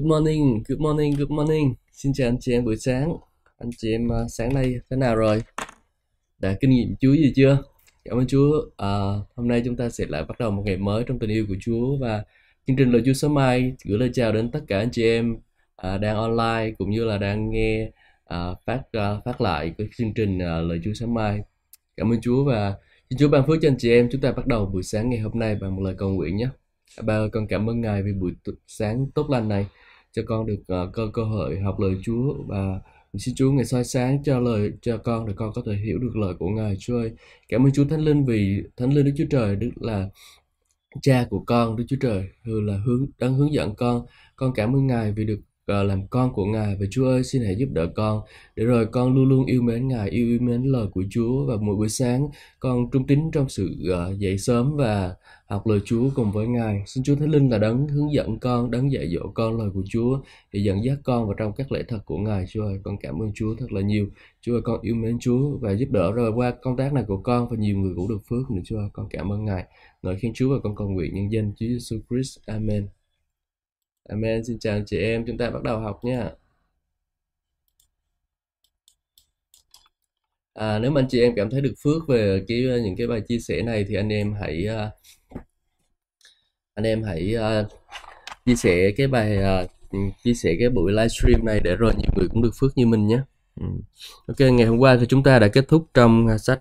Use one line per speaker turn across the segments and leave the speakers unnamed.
Good morning, good morning, good morning. Xin chào anh chị em buổi sáng. Anh chị em uh, sáng nay thế nào rồi? Đã kinh nghiệm Chúa gì chưa? Cảm ơn Chúa. À, hôm nay chúng ta sẽ lại bắt đầu một ngày mới trong tình yêu của Chúa và chương trình lời Chúa sớm mai gửi lời chào đến tất cả anh chị em à, đang online cũng như là đang nghe à, phát à, phát lại cái chương trình à, lời Chúa sớm mai. Cảm ơn Chúa và xin Chúa ban phước cho anh chị em. Chúng ta bắt đầu buổi sáng ngày hôm nay bằng một lời cầu nguyện nhé. Ba ơi, con cảm ơn Ngài vì buổi t- sáng tốt lành này cho con được ờ, uh, cơ cơ hội học lời Chúa và xin Chúa ngày soi sáng cho lời cho con để con có thể hiểu được lời của Ngài Chúa ơi. Cảm ơn Chúa Thánh Linh vì Thánh Linh Đức Chúa Trời Đức là cha của con Đức Chúa Trời Hư là hướng đang hướng dẫn con. Con cảm ơn Ngài vì được Ờ, làm con của Ngài và Chúa ơi xin hãy giúp đỡ con để rồi con luôn luôn yêu mến Ngài, yêu, yêu mến lời của Chúa và mỗi buổi sáng con trung tín trong sự ờ, dậy sớm và học lời Chúa cùng với Ngài. Xin Chúa Thánh Linh là đấng hướng dẫn con, đấng dạy dỗ con lời của Chúa để dẫn dắt con vào trong các lễ thật của Ngài. Chúa ơi, con cảm ơn Chúa thật là nhiều. Chúa ơi, con yêu mến Chúa và giúp đỡ rồi qua công tác này của con và nhiều người cũng được phước nữa. Chúa ơi, con cảm ơn Ngài. Ngợi khen Chúa và con cầu nguyện nhân danh Chúa Jesus Christ. Amen. Amen. Xin chào chị em. Chúng ta bắt đầu học nha. À, nếu mà anh chị em cảm thấy được phước về cái ờ, những cái bài chia sẻ này thì anh em hãy ờ, anh em hãy uh, chia sẻ cái bài uh, chia sẻ cái buổi livestream này để rồi nhiều người cũng được phước như mình nhé. Ừ. Ok, ngày hôm qua thì chúng ta đã kết thúc trong sách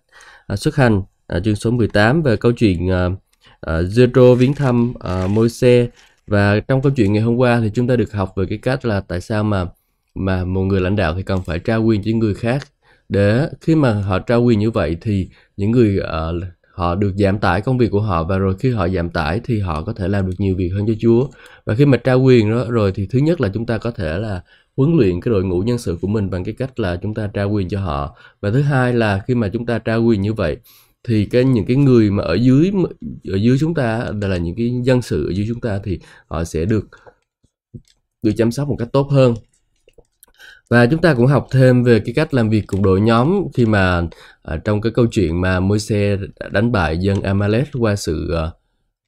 uh, xuất hành uh, chương số 18 về câu chuyện uh, uh, Zero viếng thăm uh, Môi-se và trong câu chuyện ngày hôm qua thì chúng ta được học về cái cách là tại sao mà mà một người lãnh đạo thì cần phải trao quyền cho người khác. Để khi mà họ trao quyền như vậy thì những người uh, họ được giảm tải công việc của họ và rồi khi họ giảm tải thì họ có thể làm được nhiều việc hơn cho Chúa. Và khi mà trao quyền đó rồi thì thứ nhất là chúng ta có thể là huấn luyện cái đội ngũ nhân sự của mình bằng cái cách là chúng ta trao quyền cho họ. Và thứ hai là khi mà chúng ta trao quyền như vậy thì cái những cái người mà ở dưới ở dưới chúng ta là những cái dân sự ở dưới chúng ta thì họ sẽ được được chăm sóc một cách tốt hơn. Và chúng ta cũng học thêm về cái cách làm việc cùng đội nhóm khi mà à, trong cái câu chuyện mà Môi-se đánh bại dân Amalek qua sự à,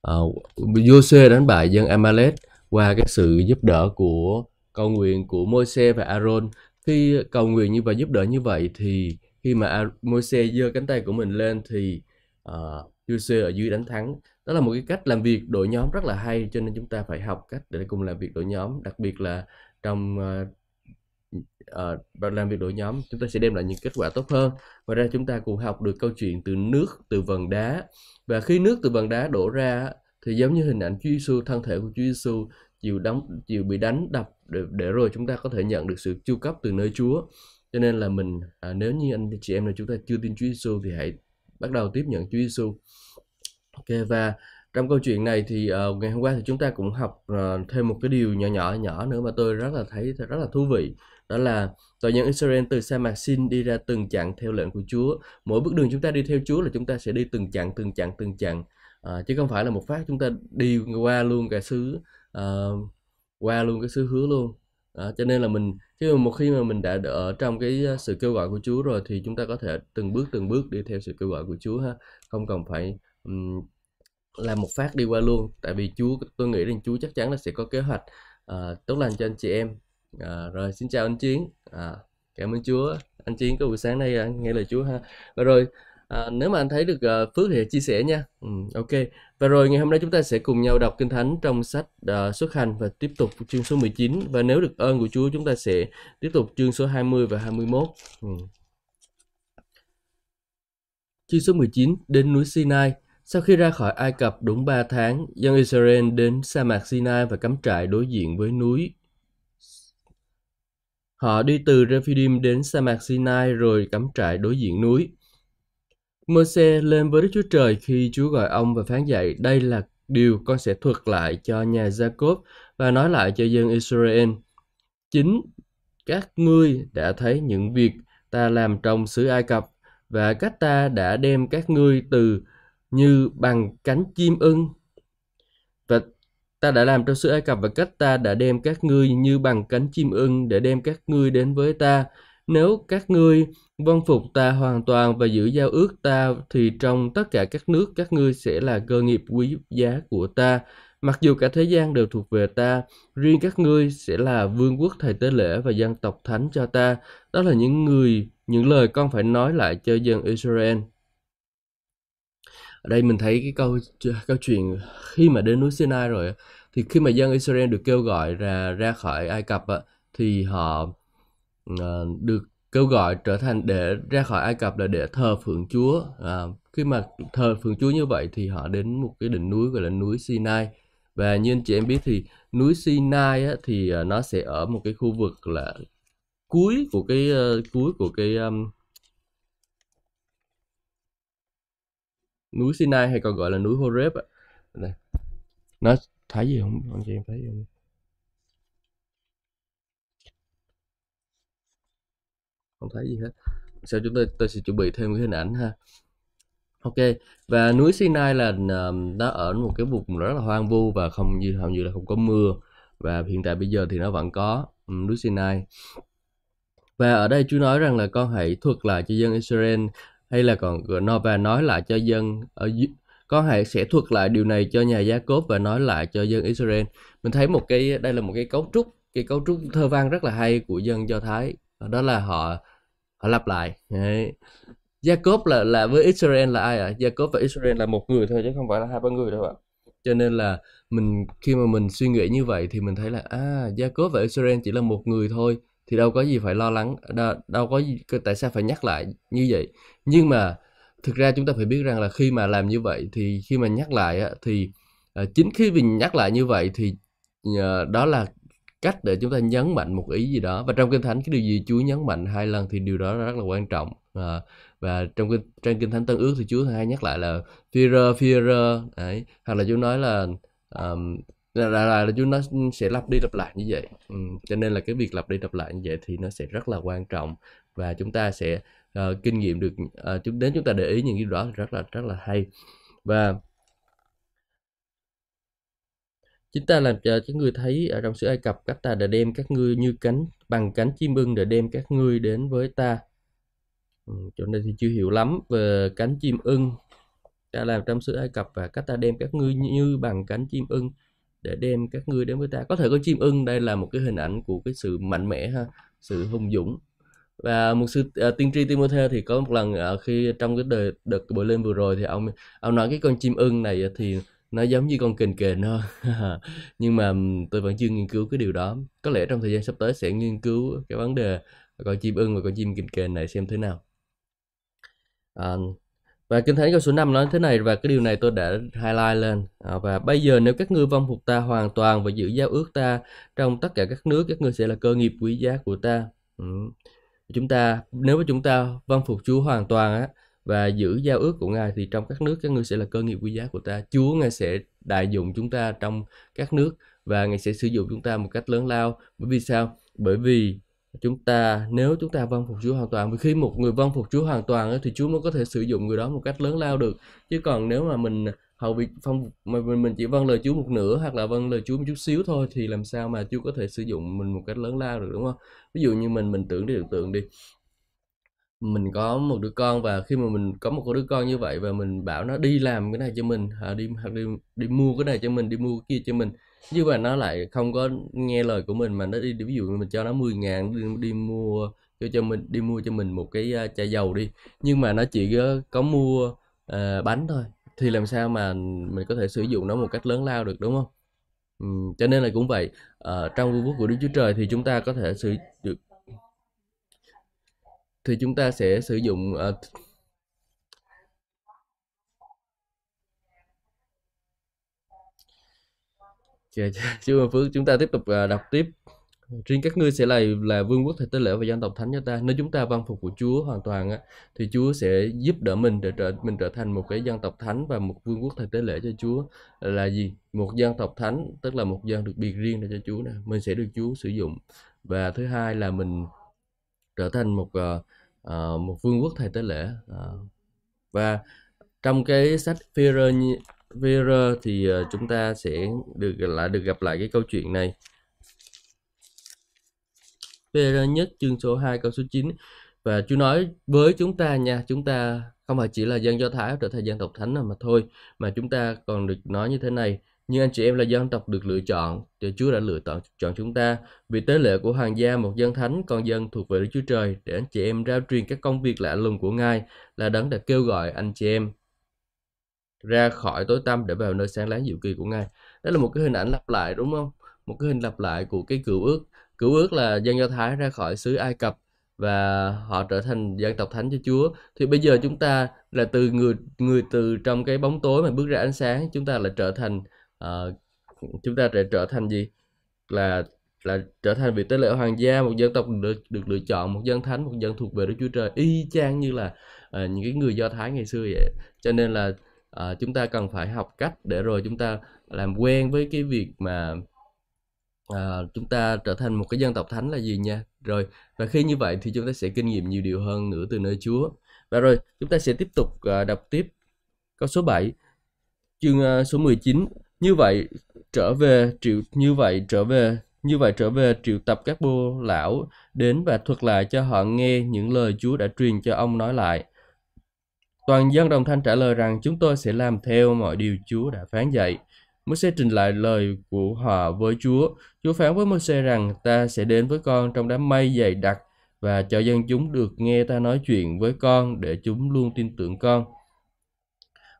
à Jose đánh bại dân Amalek qua cái sự giúp đỡ của cầu nguyện của Môi-se và Aaron. Khi cầu nguyện như vậy giúp đỡ như vậy thì khi mà Moses giơ cánh tay của mình lên thì ờ, uh, Joshua ở dưới đánh thắng. Đó là một cái cách làm việc đội nhóm rất là hay cho nên chúng ta phải học cách để cùng làm việc đội nhóm. Đặc biệt là trong uh, uh, làm việc đội nhóm chúng ta sẽ đem lại những kết quả tốt hơn. Ngoài ra chúng ta cũng học được câu chuyện từ nước từ vần đá. Và khi nước từ vần đá đổ ra thì giống như hình ảnh Chúa Giêsu thân thể của Chúa Giêsu chịu đóng chịu bị đánh đập để, để rồi chúng ta có thể nhận được sự chu cấp từ nơi Chúa cho nên là mình à, nếu như anh chị em là chúng ta chưa tin Chúa Giêsu thì hãy bắt đầu tiếp nhận Chúa Giêsu ok và trong câu chuyện này thì uh, ngày hôm qua thì chúng ta cũng học uh, thêm một cái điều nhỏ nhỏ nhỏ nữa mà tôi rất là thấy rất là thú vị. Đó là tòa nhân Israel từ sa mạc Sin đi ra từng chặng theo lệnh của Chúa. Mỗi bước đường chúng ta đi theo Chúa là chúng ta sẽ đi từng chặng từng chặng từng chặng. Uh, chứ không phải là một phát chúng ta đi qua luôn cả xứ uh, qua luôn cái xứ hứa luôn đó, cho nên là mình khi mà một khi mà mình đã ở trong cái ờ, sự kêu gọi của Chúa rồi thì chúng ta có thể từng bước từng bước đi theo sự kêu gọi của Chúa ha. Không cần phải um, làm một phát đi qua luôn. Tại vì Chúa tôi nghĩ rằng Chúa chắc chắn là sẽ có kế hoạch uh, tốt lành cho anh chị em. Uh, rồi xin chào anh chiến. Uh, cảm ơn chúa. Anh chiến có buổi sáng nay uh, nghe lời chúa ha. Và rồi à, nếu mà anh thấy được uh, phước thì chia sẻ nha. Ừ, ok. Và rồi ngày hôm nay chúng ta sẽ cùng nhau đọc kinh thánh trong sách uh, xuất hành và tiếp tục chương số 19 và nếu được ơn của chúa chúng ta sẽ tiếp tục chương số 20 và 21 ừ. chương số 19 đến núi Sinai. Sau khi ra khỏi Ai Cập đúng 3 tháng, dân Israel đến sa mạc Sinai và cắm trại đối diện với núi. Họ đi từ Rephidim đến sa mạc Sinai rồi cắm trại đối diện núi. Mơ-se lên với Đức Chúa Trời khi Chúa gọi ông và phán dạy, đây là điều con sẽ thuật lại cho nhà Jacob và nói lại cho dân Israel. Chính các ngươi đã thấy những việc ta làm trong xứ Ai Cập và cách ta đã đem các ngươi từ như bằng cánh chim ưng và Ta đã làm trong xứ Ai Cập và cách ta đã đem các ngươi như bằng cánh chim ưng để đem các ngươi đến với ta. Nếu các ngươi vâng phục ta hoàn toàn và giữ giao ước ta thì trong tất cả các nước, các ngươi sẽ là cơ nghiệp quý giá của ta. Mặc dù cả thế gian đều thuộc về ta, riêng các ngươi sẽ là vương quốc thầy tế lễ và dân tộc thánh cho ta. Đó là những người, những lời con phải nói lại cho dân Israel. Ở đây mình thấy cái câu câu chuyện khi mà đến núi Sinai rồi thì khi mà dân Israel được kêu gọi ra ra khỏi Ai Cập thì họ ờ, được kêu gọi trở thành để ra khỏi Ai Cập là để thờ phượng Chúa. À, khi mà thờ phượng Chúa như vậy thì họ đến một cái đỉnh núi gọi là núi Sinai. Và như anh chị em biết thì núi Sinai á, thì à, nó sẽ ở một cái khu vực là cuối của cái uh, cuối của cái um, núi Sinai hay còn gọi là núi Horeb á. Nó thấy gì không? Anh chị em thấy không? Không thấy gì hết. Sau chúng tôi tôi sẽ chuẩn bị thêm cái hình ảnh ha? Ok, và núi Sinai là à, nó ở một cái vùng rất là hoang vu và không như, hầu như là không có mưa. Và hiện tại bây giờ thì nó vẫn có ừ, núi Sinai. Và ở đây Chúa nói rằng là con hãy thuật lại cho dân Israel hay là còn nó và nói lại cho dân ở con hãy sẽ thuật lại điều này cho nhà Gia Cốp và nói lại cho dân Israel. Mình thấy một cái, đây là một cái cấu trúc, cái cấu trúc thơ văn rất là hay của dân Do Thái. Đó là họ họ lặp lại Đấy. Jacob là là với Israel là ai ạ? À? Jacob và Israel là một người thôi chứ không phải là hai ba người đâu ạ. Cho nên là mình khi mà mình suy nghĩ như vậy thì mình thấy là à Jacob và Israel chỉ là một người thôi thì đâu có gì phải lo lắng đâu, đâu có gì tại sao phải nhắc lại như vậy. Nhưng mà thực ra chúng ta phải biết rằng là khi mà làm như vậy thì khi mà nhắc lại á, thì à, chính khi mình nhắc lại như vậy thì ờ, đó là cách để chúng ta nhấn mạnh một ý gì đó. Và trong kinh thánh cái điều gì Chúa nhấn mạnh hai lần thì điều đó rất là quan trọng. À, và trong kinh trong kinh thánh tân ước thì Chúa hay nhắc lại là fear fear đấy. Hoặc là Chúa nói là um, là, là, là, là Chúa nó sẽ lặp đi lặp lại như vậy. Ừ, cho nên là cái việc lặp đi lặp lại như vậy thì nó sẽ rất là quan trọng. Và chúng ta sẽ uh, kinh nghiệm được uh, chúng đến chúng ta để ý những cái đó rất là rất là hay. Và Chúng ta làm cho ờ, các ngươi thấy ở trong xứ Ai Cập các ta đã đem các ngươi như cánh bằng cánh chim ưng để đem các ngươi đến với ta. Ừ, chỗ này thì chưa hiểu lắm về cánh chim ưng. Ta làm trong xứ Ai Cập và các ta đem các ngươi như bằng cánh chim ưng để đem các ngươi đến với ta. Có thể có chim ưng đây là một cái hình ảnh của cái sự mạnh mẽ ha, sự hùng dũng. Và một sư uh, ờ, tiên tri Timothée thì có một lần uh, khi trong cái đời đợt buổi lên vừa rồi thì ông ông nói cái con chim ưng này thì nó giống như con kền kền thôi. Nhưng mà tôi vẫn chưa nghiên cứu cái điều đó. Có lẽ trong thời gian sắp tới sẽ nghiên cứu cái vấn đề con chim ưng và con chim kền kền này xem thế nào. À, và kinh thánh câu số 5 nói thế này và cái điều này tôi đã highlight lên. À, và bây giờ nếu các ngươi vâng phục ta hoàn toàn và giữ giao ước ta trong tất cả các nước các ngươi sẽ là cơ nghiệp quý giá của ta. Ừ. chúng ta nếu mà chúng ta vâng phục Chúa hoàn toàn á và giữ giao ước của Ngài thì trong các nước các ngươi sẽ là cơ nghiệp quý giá của ta. Chúa Ngài sẽ đại dụng chúng ta trong các nước và Ngài sẽ sử dụng chúng ta một cách lớn lao. Bởi vì sao? Bởi vì chúng ta nếu chúng ta vâng phục Chúa hoàn toàn vì khi một người vâng phục Chúa hoàn toàn thì Chúa mới có thể sử dụng người đó một cách lớn lao được chứ còn nếu mà mình hầu việc phong mà mình, mình chỉ vâng lời Chúa một nửa hoặc là vâng lời Chúa một chút xíu thôi thì làm sao mà Chúa có thể sử dụng mình một cách lớn lao được đúng không ví dụ như mình mình tưởng đi tưởng tượng đi mình có một đứa con và khi mà mình có một đứa con như vậy và mình bảo nó đi làm cái này cho mình à, đi hoặc đi đi mua cái này cho mình đi mua cái kia cho mình như vậy nó lại không có nghe lời của mình mà nó đi ví dụ mình cho nó 10 ngàn đi, đi mua cho cho mình đi mua cho mình một cái uh, chai dầu đi nhưng mà nó chỉ có, có mua uh, bánh thôi thì làm sao mà mình có thể sử dụng nó một cách lớn lao được đúng không? Ừ, cho nên là cũng vậy uh, trong vương quốc của Đức Chúa Trời thì chúng ta có thể sử được thì chúng ta sẽ sử dụng ờ, uh, Chúa Phước. Chúng ta tiếp tục ờ, đọc tiếp. Riêng các ngươi sẽ là là vương quốc thầy tế lễ và dân tộc thánh cho ta. Nếu chúng ta văn phục của Chúa hoàn toàn á, thì Chúa sẽ giúp đỡ mình để trở mình trở thành một cái dân tộc thánh và một vương quốc thầy tế lễ cho Chúa. Là gì? Một dân tộc thánh tức là một dân được biệt riêng để cho Chúa nè. Mình sẽ được Chúa sử dụng. Và thứ hai là mình trở thành một uh, uh, một vương quốc thầy tế lễ uh, và trong cái sách Führer Führer thì uh, chúng ta sẽ được lại được gặp lại cái câu chuyện này. Führer nhất chương số 2 câu số 9 và Chúa nói với chúng ta nha chúng ta không phải chỉ là dân Do Thái trở thành dân tộc thánh mà thôi mà chúng ta còn được nói như thế này nhưng anh chị em là dân tộc được lựa chọn thì Chúa đã lựa chọn chọn chúng ta vì tế lễ của hoàng gia một dân thánh con dân thuộc về Đức Chúa Trời để anh chị em rao truyền các công việc lạ lùng của Ngài là đấng đã kêu gọi anh chị em ra khỏi tối tăm để vào nơi sáng láng diệu kỳ của Ngài. Đó là một cái hình ảnh lặp lại đúng không? Một cái hình lặp lại của cái cựu ước. Cựu ước là dân Do Thái ra khỏi xứ Ai Cập và họ trở thành dân tộc thánh cho Chúa. Thì bây giờ chúng ta là từ người người từ trong cái bóng tối mà bước ra ánh sáng, chúng ta là trở thành uh, chúng ta sẽ trở thành gì? Là là trở thành vị tế lễ hoàng gia, một dân tộc được được lựa chọn, một dân thánh, một dân thuộc về Đức Chúa Trời, y chang như là uh, những cái người Do Thái ngày xưa vậy. Cho nên là uh, chúng ta cần phải học cách để rồi chúng ta làm quen với cái việc mà à, chúng ta trở thành một cái dân tộc thánh là gì nha rồi và khi như vậy thì chúng ta sẽ kinh nghiệm nhiều điều hơn nữa từ nơi Chúa và rồi chúng ta sẽ tiếp tục à, đọc tiếp câu số 7 chương à, số 19 như vậy, trở về triệu, như vậy trở về, như vậy trở về triệu tập các bô lão đến và thuật lại cho họ nghe những lời Chúa đã truyền cho ông nói lại toàn dân đồng thanh trả lời rằng, chúng tôi sẽ làm theo mọi điều Chúa đã phán dạy Môi-se trình lại lời của họ với Chúa. Chúa phán với Môi-se rằng, ta sẽ đến với con trong đám mây dày đặc và cho dân chúng được nghe ta nói chuyện với con để chúng luôn tin tưởng con.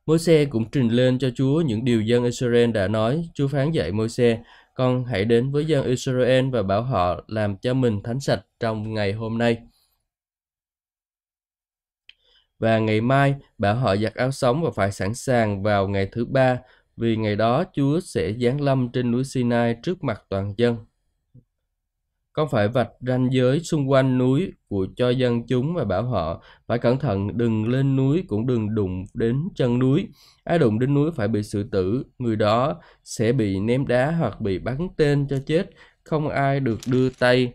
Môi-se cũng trình lên cho Chúa những điều dân Israel đã nói. Chúa phán dạy Môi-se, con hãy đến với dân Israel và bảo họ làm cho mình thánh sạch trong ngày hôm nay. Và ngày mai, bảo họ giặt áo sống và phải sẵn sàng vào ngày thứ ba vì ngày đó Chúa sẽ giáng lâm trên núi Sinai trước mặt toàn dân. Con phải vạch ranh giới xung quanh núi của cho dân chúng và bảo họ phải cẩn thận đừng lên núi cũng đừng đụng đến chân núi. Ai đụng đến núi phải bị xử tử, người đó sẽ bị ném đá hoặc bị bắn tên cho chết. Không ai được đưa tay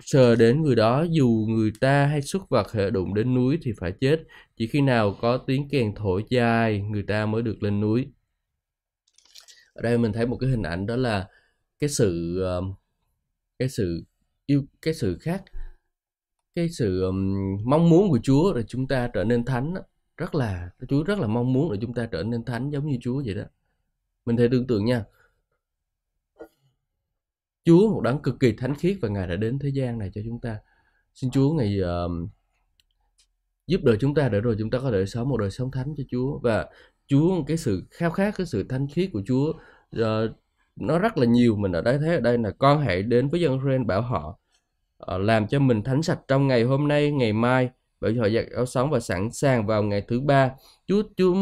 sờ đến người đó dù người ta hay xuất vật hệ đụng đến núi thì phải chết. Chỉ khi nào có tiếng kèn thổi dài người ta mới được lên núi ở đây mình thấy một cái hình ảnh đó là cái sự ờ, cái sự yêu cái sự khác cái sự um, mong muốn của Chúa là chúng ta trở nên thánh đó. rất là Chúa rất là mong muốn để chúng ta trở nên thánh giống như Chúa vậy đó. Mình thể tưởng tượng nha. Chúa một đấng cực kỳ thánh khiết và Ngài đã đến thế gian này cho chúng ta. Xin Chúa ngày uh, giúp đỡ chúng ta để rồi chúng ta có thể sống một đời sống thánh cho Chúa. Và Chúa cái sự khao khát cái sự thánh khiết của Chúa uh, nó rất là nhiều mình ở đây thấy ở đây là con hãy đến với dân Israel bảo họ uh, làm cho mình thánh sạch trong ngày hôm nay ngày mai. Bởi họ giặt áo sống và sẵn sàng vào ngày thứ ba. Chúa Chúa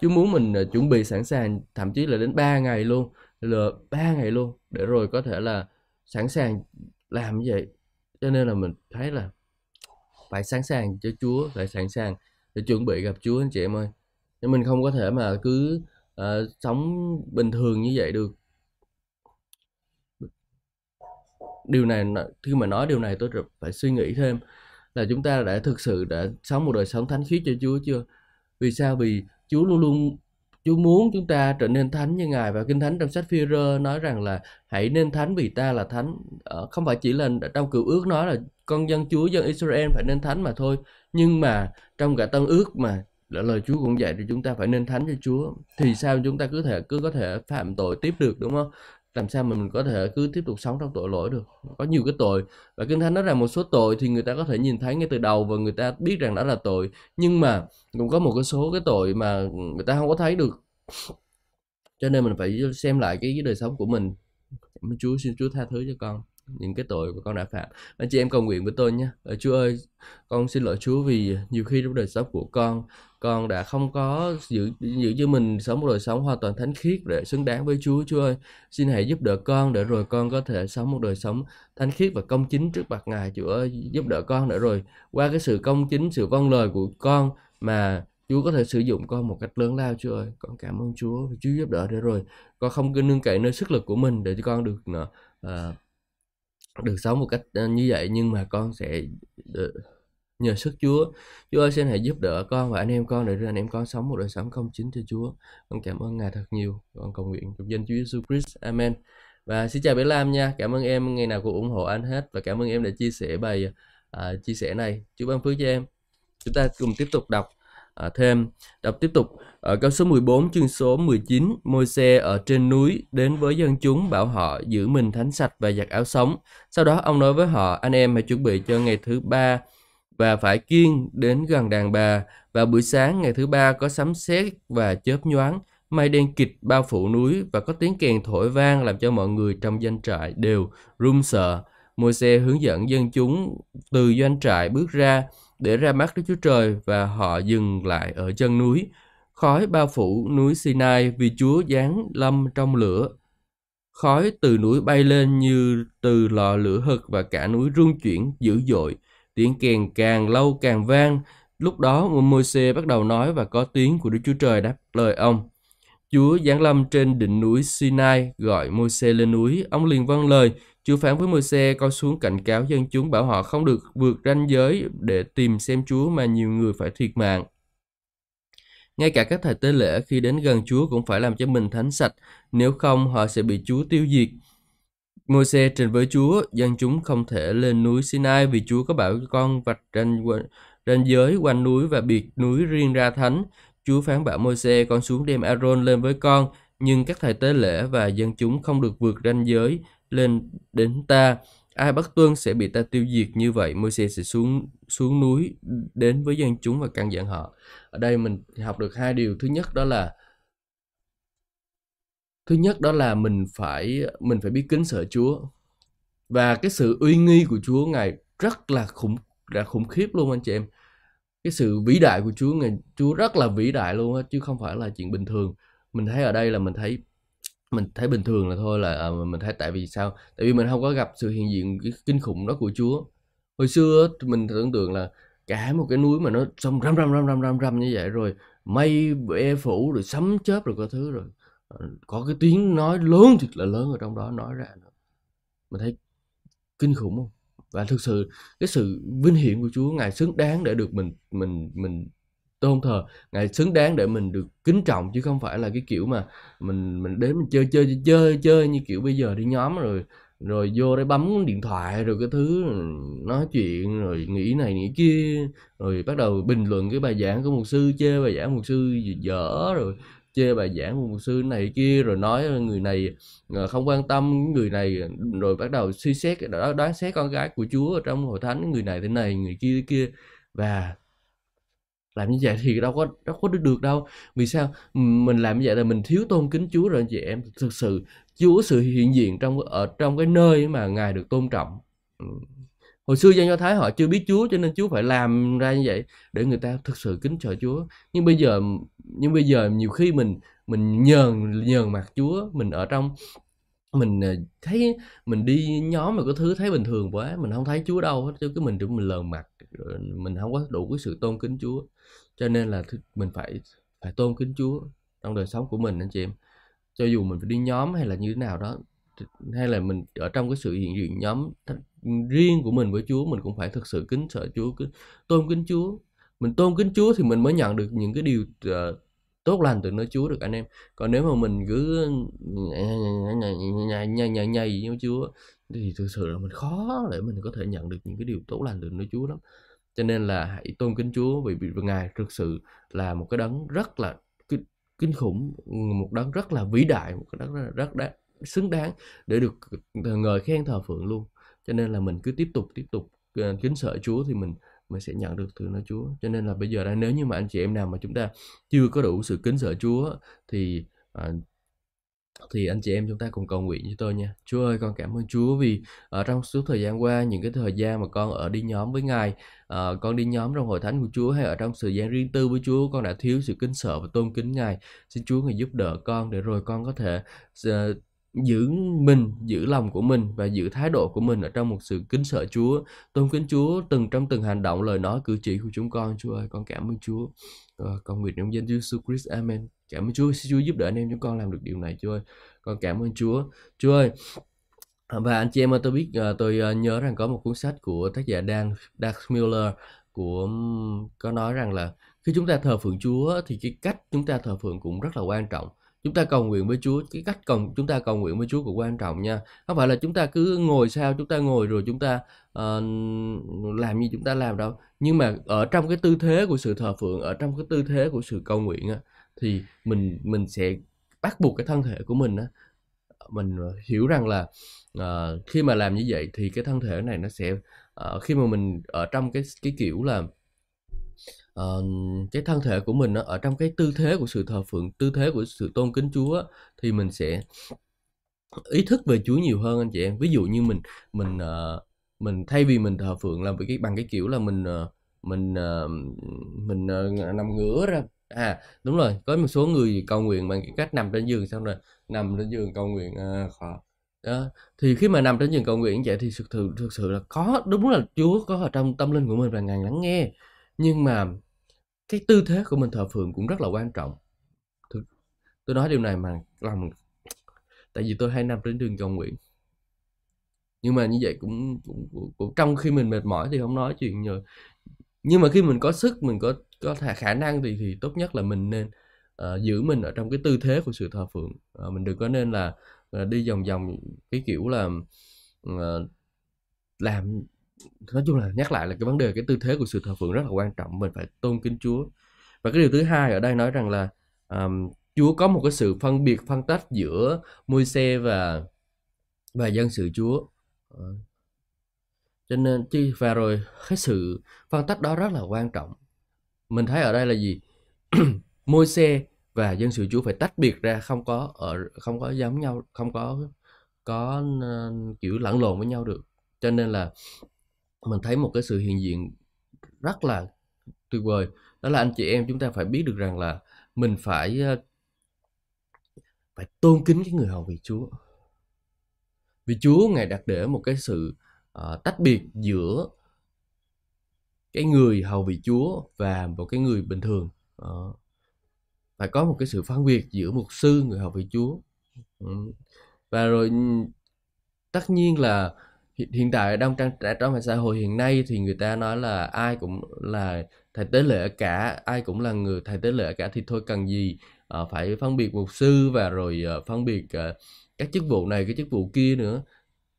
Chúa muốn mình uh, chuẩn bị sẵn sàng thậm chí là đến 3 ngày luôn là ba ngày luôn để rồi có thể là sẵn sàng làm như vậy. Cho nên là mình thấy là phải sẵn sàng cho Chúa phải sẵn sàng để chuẩn bị gặp Chúa anh chị em ơi. Nhưng mình không có thể mà cứ uh, sống bình thường như vậy được. Điều này khi mà nói điều này tôi phải suy nghĩ thêm là chúng ta đã thực sự đã sống một đời sống thánh khiết cho Chúa chưa? Vì sao? Vì Chúa luôn luôn Chúa muốn chúng ta trở nên thánh như Ngài. Và Kinh Thánh trong sách phi rơ nói rằng là hãy nên thánh vì ta là thánh. Ờ, không phải chỉ là trong cựu ước nói là con dân Chúa, dân Israel phải nên thánh mà thôi. Nhưng mà trong cả tân ước mà lời Chúa cũng dạy thì chúng ta phải nên thánh cho Chúa. Thì sao chúng ta cứ thể cứ có thể phạm tội tiếp được đúng không? Làm sao mà mình có thể cứ tiếp tục sống trong tội lỗi được? Có nhiều cái tội. Và kinh thánh nói rằng một số tội thì người ta có thể nhìn thấy ngay từ đầu và người ta biết rằng đó là tội. Nhưng mà cũng có một cái số cái tội mà người ta không có thấy được. Cho nên mình phải xem lại cái, cái đời sống của mình. Chúa xin Chúa tha thứ cho con những cái tội của con đã phạm. Anh chị em cầu nguyện với tôi nhé. Ờ, Chúa ơi con xin lỗi Chúa vì nhiều khi trong đời sống của con con đã không có giữ giữ cho mình sống một đời sống hoàn toàn thánh khiết để xứng đáng với Chúa. Chúa ơi xin hãy giúp đỡ con để rồi con có thể sống một đời sống thánh khiết và công chính trước mặt Ngài. Chúa ơi giúp đỡ con để rồi qua cái sự công chính sự vâng lời của con mà Chúa có thể sử dụng con một cách lớn lao. Chúa ơi con cảm ơn Chúa Chúa giúp đỡ để rồi con không cứ nương cậy nơi sức lực của mình để cho con được uh, được sống một cách như vậy nhưng mà con sẽ được, nhờ sức Chúa. Chúa ơi xin hãy giúp đỡ con và anh em con để anh em con sống một đời sống công chính cho Chúa. Con cảm ơn Ngài thật nhiều. Con cầu nguyện trong danh Chúa Jesus Christ. Amen. Và xin chào bé Lam nha. Cảm ơn em ngày nào cũng ủng hộ anh hết và cảm ơn em đã chia sẻ bài à, chia sẻ này Chúa ban phước cho em chúng ta cùng tiếp tục đọc à, thêm đọc tiếp tục ở câu số 14 chương số 19 Môi-se ở trên núi đến với dân chúng bảo họ giữ mình thánh sạch và giặt áo sống. Sau đó ông nói với họ, anh em hãy chuẩn bị cho ngày thứ ba và phải kiên đến gần đàn bà. Vào buổi sáng, ngày thứ ba có sấm sét và chớp nhoáng. Mây đen kịch bao phủ núi và có tiếng kèn thổi vang làm cho mọi người trong doanh trại đều run sợ. Môi-se hướng dẫn dân chúng từ doanh trại bước ra để ra mắt Đức Chúa Trời và họ dừng lại ở chân núi. Khói bao phủ núi Sinai vì Chúa giáng lâm trong lửa. Khói từ núi bay lên như từ lò lửa hực và cả núi rung chuyển dữ dội. Tiếng kèn càng lâu càng vang. Lúc đó Môi-se bắt đầu nói và có tiếng của Đức Chúa Trời đáp lời ông. Chúa giáng lâm trên đỉnh núi Sinai, gọi Môi-se lên núi. Ông liền vâng lời Chúa phán với Môi-se coi xuống cảnh cáo dân chúng bảo họ không được vượt ranh giới để tìm xem Chúa mà nhiều người phải thiệt mạng. Ngay cả các thầy tế lễ khi đến gần Chúa cũng phải làm cho mình thánh sạch, nếu không họ sẽ bị Chúa tiêu diệt. Môi-se trình với Chúa, dân chúng không thể lên núi Sinai vì Chúa có bảo con vạch ranh, ranh giới quanh núi và biệt núi riêng ra thánh. Chúa phán bảo Môi-se con xuống đem Aaron lên với con, nhưng các thầy tế lễ và dân chúng không được vượt ranh giới lên đến ta ai bất tuân sẽ bị ta tiêu diệt như vậy, Môi-se sẽ xuống xuống núi đến với dân chúng và căn dặn họ. Ở đây mình học được hai điều. Thứ nhất đó là, thứ nhất đó là mình phải mình phải biết kính sợ Chúa. Và cái sự uy nghi của Chúa ngài rất là khủng là khủng khiếp luôn anh chị em. Cái sự vĩ đại của Chúa ngài, Chúa rất là vĩ đại luôn á, chứ không phải là chuyện bình thường. Mình thấy ở đây là mình thấy mình thấy bình thường là thôi là à, mình thấy tại vì sao? Tại vì mình không có gặp sự hiện diện kinh khủng đó của Chúa. Hồi xưa mình tưởng tượng là cả một cái núi mà nó xong răm răm răm răm răm răm như vậy rồi mây e phủ rồi sấm chớp rồi có thứ rồi ờ, có cái tiếng nói lớn thiệt là lớn ở trong đó nói ra nữa. Mình thấy kinh khủng không? Và thực sự cái sự vinh hiển của Chúa ngài xứng đáng để được mình mình mình tôn thờ. Ngài xứng đáng để mình được kính trọng, chứ không phải là cái kiểu mà mình mình đến mình chơi chơi chơi chơi như kiểu bây giờ đi nhóm rồi rồi vô đấy bấm điện thoại rồi cái thứ nói chuyện rồi nghĩ này nghĩ kia, rồi bắt đầu bình luận cái bài giảng của một sư, chê bài giảng một sư dở rồi, chê bài giảng của một sư này kia, rồi nói người này ờ, không quan tâm người này, rồi bắt đầu suy xét đoán xét con gái của chúa ở trong hội thánh, người này thế này, người kia thế kia. Và làm như vậy thì đâu có đâu có được đâu. Vì sao? Mình làm như vậy là mình thiếu tôn kính Chúa rồi anh chị em. Thực sự, Chúa sự hiện diện trong, ở trong cái nơi mà ngài được tôn trọng. Ừ. Hồi xưa dân do thái họ chưa biết Chúa cho nên Chúa phải làm ra như vậy để người ta thực sự kính sợ Chúa. Nhưng bây giờ, nhưng bây giờ nhiều khi mình mình nhờn nhờn mặt Chúa, mình ở trong, mình ờ, thấy mình đi nhóm mà có thứ thấy bình thường quá, mình không thấy Chúa đâu hết, chứ cứ mình mình lờn mặt mình không có đủ cái sự tôn kính Chúa cho nên là mình phải phải tôn kính Chúa trong đời sống của mình anh chị em. Cho dù mình phải đi nhóm hay là như thế nào đó hay là mình ở trong cái sự hiện diện nhóm riêng của mình với Chúa mình cũng phải thực sự kính sợ Chúa kính, tôn kính Chúa. Mình tôn kính Chúa thì mình mới nhận được những cái điều uh, tốt lành từ nơi Chúa được anh em. Còn nếu mà mình cứ nhảy nhảy nhảy nhảy với Chúa thì thực sự là mình khó để mình có thể nhận được những cái điều tốt lành từ nơi Chúa lắm cho nên là hãy tôn kính Chúa vì, vì ngài thực sự là một cái đấng rất là kinh khủng một đấng rất là vĩ đại một cái đấng rất, rất đáng, xứng đáng để được ngợi khen thờ phượng luôn. Cho nên là mình cứ tiếp tục tiếp tục ờ, kính sợ Chúa thì mình mình sẽ nhận được từ nơi Chúa. Cho nên là bây giờ đây nếu như mà anh chị em nào mà chúng ta chưa có đủ sự kính sợ Chúa thì à, thì anh chị em chúng ta cùng cầu nguyện với tôi nha. Chúa ơi, con cảm ơn Chúa vì ở trong suốt thời gian qua, những cái thời gian mà con ở đi nhóm với Ngài, uh, con đi nhóm trong hội thánh của Chúa hay ở trong thời gian riêng tư với Chúa, con đã thiếu sự kính sợ và tôn kính Ngài. Xin Chúa Ngài giúp đỡ con để rồi con có thể uh, giữ mình, giữ lòng của mình và giữ thái độ của mình ở trong một sự kính sợ Chúa, tôn kính Chúa từng trong từng hành động, lời nói, cử chỉ của chúng con. Chúa ơi, con cảm ơn Chúa. Uh, con nguyện trong danh Jesus Christ. Amen. Cảm ơn Chúa, xin Chúa giúp đỡ anh em chúng con làm được điều này Chúa ơi. Con cảm ơn Chúa. Chúa ơi, và anh chị em ơi, tôi biết ờ, tôi ờ, nhớ rằng có một cuốn sách của tác giả Dan Dax Miller của có nói rằng là khi chúng ta thờ phượng Chúa thì cái cách chúng ta thờ phượng cũng rất là quan trọng chúng ta cầu nguyện với Chúa cái cách cầu chúng ta cầu nguyện với Chúa cũng quan trọng nha không phải là chúng ta cứ ngồi sao chúng ta ngồi rồi chúng ta uh, làm như chúng ta làm đâu nhưng mà ở trong cái tư thế của sự thờ phượng ở trong cái tư thế của sự cầu nguyện á, thì mình mình sẽ bắt buộc cái thân thể của mình á mình hiểu rằng là uh, khi mà làm như vậy thì cái thân thể này nó sẽ uh, khi mà mình ở trong cái cái kiểu là uh, cái thân thể của mình ở trong cái tư thế của sự thờ phượng tư thế của sự tôn kính Chúa thì mình sẽ ý thức về Chúa nhiều hơn anh chị em. Ví dụ như mình mình uh, mình thay vì mình thờ phượng làm cái bằng cái kiểu là mình uh, mình uh, mình uh, nằm ngửa ra à đúng rồi có một số người cầu nguyện bằng cái cách nằm trên giường xong rồi nằm trên giường cầu nguyện à, khó đó. thì khi mà nằm trên giường cầu nguyện như vậy thì thực sự thực sự là có đúng là Chúa có ở trong tâm linh của mình và ngài lắng nghe. Nhưng mà cái tư thế của mình thờ phượng cũng rất là quan trọng. Thực, tôi nói điều này mà lòng tại vì tôi hay nằm trên đường cầu nguyện. Nhưng mà như vậy cũng, cũng, cũng, cũng trong khi mình mệt mỏi thì không nói chuyện rồi nhưng mà khi mình có sức mình có có thể khả năng thì thì tốt nhất là mình nên uh, giữ mình ở trong cái tư thế của sự thờ phượng. Uh, mình đừng có nên là uh, đi vòng vòng cái kiểu là uh, làm nói chung là nhắc lại là cái vấn đề cái tư thế của sự thờ phượng rất là quan trọng mình phải tôn kính Chúa. Và cái điều thứ hai ở đây nói rằng là um, Chúa có một cái sự phân biệt phân tách giữa môi xe và và dân sự Chúa. Uh, cho nên chi và rồi cái sự phân tách đó rất là quan trọng mình thấy ở đây là gì? Môi xe và dân sự Chúa phải tách biệt ra không có ở không có giống nhau không có có uh, kiểu lẫn lộn với nhau được. Cho nên là mình thấy một cái sự hiện diện rất là tuyệt vời. Đó là anh chị em chúng ta phải biết được rằng là mình phải uh, phải tôn kính cái người hầu vị Chúa. Vì Chúa ngài đặt để một cái sự uh, tách biệt giữa cái người hầu vị Chúa và một cái người bình thường. Đó. phải có một cái sự phân biệt giữa một sư người hầu vị Chúa. Ừ. Và rồi ừ, tất nhiên là hiện tại trong trong xã hội hiện nay thì người ta nói là ai cũng là thầy tế lễ cả ai cũng là người thầy tế lễ cả thì thôi cần gì uh, phải phân biệt một sư và rồi ờ, uh, phân biệt uh, các chức vụ này cái chức vụ kia nữa.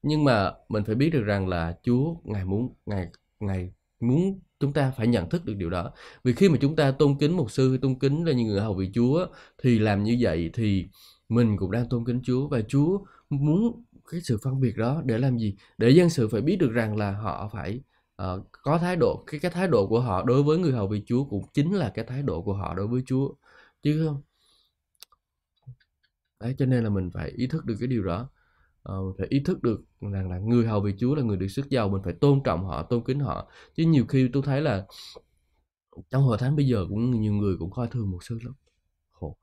Nhưng mà mình phải biết được rằng là Chúa ngài muốn ngài ngài muốn chúng ta phải nhận thức được điều đó. Vì khi mà chúng ta tôn kính một sư tôn kính là những người hầu vị Chúa thì làm như vậy thì mình cũng đang tôn kính Chúa. Và Chúa muốn cái sự phân biệt đó để làm gì? Để dân sự phải biết được rằng là họ phải uh, có thái độ cái cái thái độ của họ đối với người hầu vị Chúa cũng chính là cái thái độ của họ đối với Chúa. Chứ không? Đấy cho nên là mình phải ý thức được cái điều đó uh, phải ý thức được rằng là người hầu vị Chúa là người được sức giàu mình phải tôn trọng họ tôn kính họ. Chứ nhiều khi tôi thấy là trong hội thánh bây giờ cũng nhiều người cũng coi thường một sư lắm. Khổ.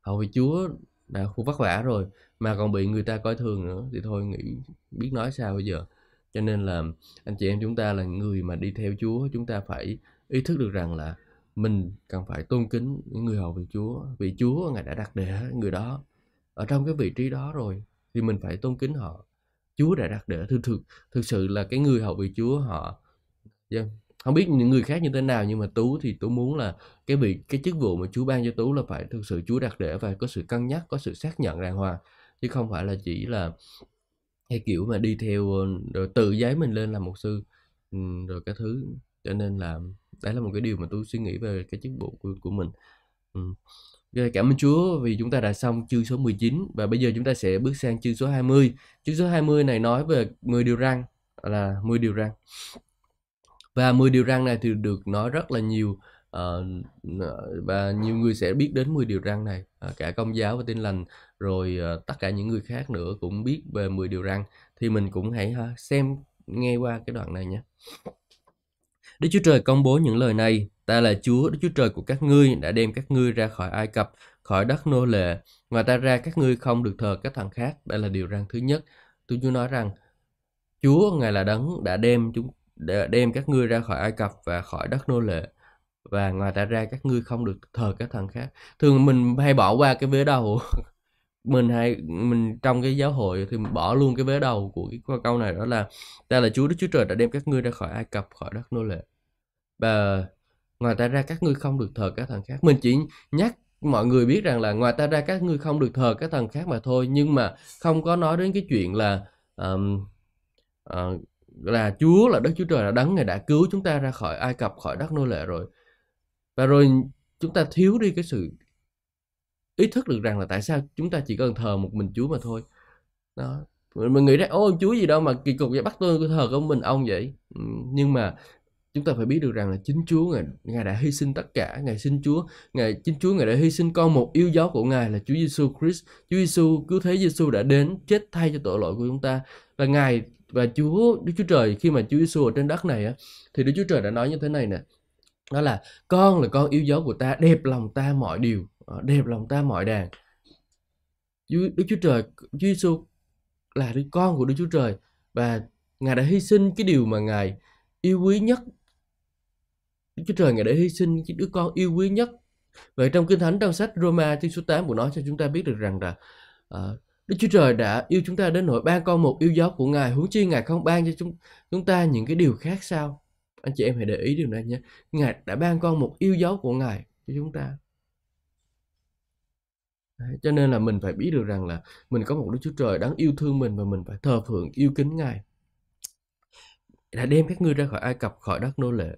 Hầu vị Chúa đã khu vất vả rồi mà còn bị người ta coi thường nữa thì thôi nghĩ biết nói sao bây giờ. Cho nên là anh chị em chúng ta là người mà đi theo Chúa chúng ta phải ý thức được rằng là mình cần phải tôn kính những người hầu vị Chúa vì Chúa ngài đã đặt để người đó ở trong cái vị trí đó rồi thì mình phải tôn kính họ. Chúa đã đặt để thực thực thực sự là cái người hậu vị Chúa họ. Yeah. không biết những người khác như thế nào nhưng mà tú thì tú muốn là cái vị cái chức vụ mà Chúa ban cho tú là phải thực sự Chúa đặt để và có sự cân nhắc có sự xác nhận đàng hoàng. Chứ không phải là chỉ là cái kiểu mà đi theo rồi tự giấy mình lên làm một sư. Rồi cái thứ. Cho nên là đấy là một cái điều mà tôi suy nghĩ về cái chức vụ của, của mình ừ. Rồi, cảm ơn Chúa vì chúng ta đã xong chương số 19 và bây giờ chúng ta sẽ bước sang chương số 20. Chương số 20 này nói về 10 điều răng là 10 điều răng. Và 10 điều răng này thì được nói rất là nhiều uh, và nhiều người sẽ biết đến 10 điều răng này, uh, cả công giáo và tin lành rồi uh, tất cả những người khác nữa cũng biết về 10 điều răng thì mình cũng hãy uh, xem nghe qua cái đoạn này nhé. Đức Chúa Trời công bố những lời này, ta là Chúa, Đức Chúa Trời của các ngươi đã đem các ngươi ra khỏi Ai Cập, khỏi đất nô lệ. Ngoài ta ra các ngươi không được thờ các thần khác. Đây là điều răng thứ nhất. Tôi Chúa nói rằng Chúa Ngài là đấng đã đem chúng đã đem các ngươi ra khỏi Ai Cập và khỏi đất nô lệ và ngoài ta ra các ngươi không được thờ các thần khác thường mình hay bỏ qua cái vế đầu mình hay mình trong cái giáo hội thì mình bỏ luôn cái vế đầu của cái câu này đó là ta là Chúa Đức Chúa Trời đã đem các ngươi ra khỏi Ai Cập khỏi đất nô lệ và ngoài ta ra các ngươi không được thờ các thần khác. Mình chỉ nhắc mọi người biết rằng là ngoài ta ra các ngươi không được thờ các thần khác mà thôi. Nhưng mà không có nói đến cái chuyện là um, uh, là Chúa là Đức Chúa Trời là đấng ngài đã cứu chúng ta ra khỏi Ai Cập khỏi đất nô lệ rồi. Và rồi chúng ta thiếu đi cái sự ý thức được rằng là tại sao chúng ta chỉ cần thờ một mình Chúa mà thôi. Đó. Mình nghĩ ra ôi Chúa gì đâu mà kỳ cục vậy bắt tôi thờ của mình ông vậy. Nhưng mà chúng ta phải biết được rằng là chính Chúa ngài, ngài đã hy sinh tất cả. Ngài xin Chúa ngài chính Chúa ngài đã hy sinh con một yêu dấu của ngài là Chúa Giêsu Christ. Chúa Giêsu cứu thế Giêsu đã đến chết thay cho tội lỗi của chúng ta. Và ngài và Chúa Đức Chúa Trời khi mà Chúa Giêsu ở trên đất này á thì Đức Chúa Trời đã nói như thế này nè. Đó là con là con yêu dấu của ta đẹp lòng ta mọi điều ờ, đẹp lòng ta mọi đàn Đức Chúa Trời Chúa Giêsu là đứa con của Đức Chúa Trời và ngài đã hy sinh cái điều mà ngài yêu quý nhất Đức Chúa Trời Ngài đã hy sinh cái đứa con yêu quý nhất. Vậy trong Kinh Thánh trong sách Roma chương số 8 của nó cho chúng ta biết được rằng là uh, Đức Chúa Trời đã yêu chúng ta đến nỗi ban con một yêu dấu của Ngài, huống chi Ngài không ban cho chúng chúng ta những cái điều khác sao? Anh chị em hãy để ý điều này nhé. Ngài đã ban con một yêu dấu của Ngài cho chúng ta. Đấy, cho nên là mình phải biết được rằng là mình có một Đức Chúa Trời đáng yêu thương mình và mình phải thờ phượng yêu kính Ngài. Đã đem các ngươi ra khỏi Ai Cập, khỏi đất nô lệ.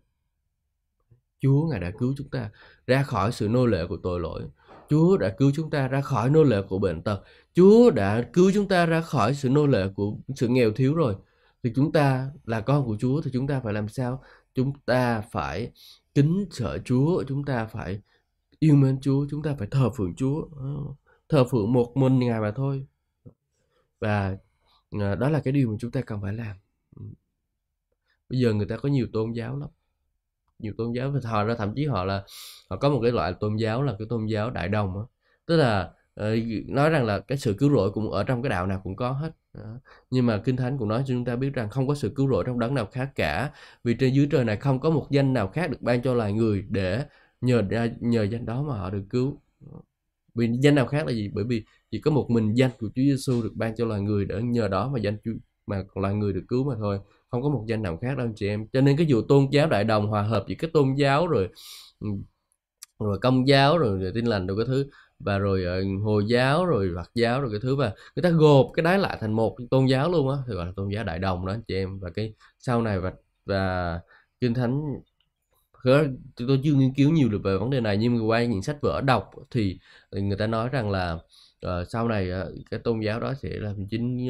Chúa Ngài đã cứu chúng ta ra khỏi sự nô lệ của tội lỗi. Chúa đã cứu chúng ta ra khỏi nô lệ của bệnh tật. Chúa đã cứu chúng ta ra khỏi sự nô lệ của sự nghèo thiếu rồi. Thì chúng ta là con của Chúa thì chúng ta phải làm sao? Chúng ta phải kính sợ Chúa, chúng ta phải yêu mến Chúa, chúng ta phải thờ phượng Chúa. Thờ phượng một mình Ngài mà thôi. Và à, đó là cái điều mà chúng ta cần phải làm. Bây giờ người ta có nhiều tôn giáo lắm nhiều tôn giáo và họ ra, thậm chí họ là, họ có một cái loại tôn giáo là cái tôn giáo đại đồng đó. tức là ờ, nói rằng là cái sự cứu rỗi cũng ở trong cái đạo nào cũng có hết, đó. nhưng mà kinh thánh cũng nói cho chúng ta biết rằng không có sự cứu rỗi trong đấng nào khác cả, vì trên dưới trời này không có một danh nào khác được ban cho loài người để nhờ nhờ danh đó mà họ được cứu vì danh nào khác là gì bởi vì chỉ có một mình danh của Chúa Giêsu được ban cho loài người để nhờ đó mà danh mà loài người được cứu mà thôi không có một danh nào khác đâu anh chị em. Cho nên cái vụ tôn giáo đại đồng hòa hợp với cái tôn giáo rồi ừ, rồi công giáo rồi, rồi tin lành rồi cái thứ và rồi ờ, hồi giáo rồi phật giáo rồi cái thứ và người ta gộp cái đáy lại thành một tôn giáo luôn á thì gọi là tôn giáo đại đồng đó anh chị em. Và cái sau này và và kinh thánh tôi chưa nghiên cứu nhiều được về vấn đề này nhưng mà qua những sách vở đọc thì người ta nói rằng là uh, sau này uh, cái tôn giáo đó sẽ là chính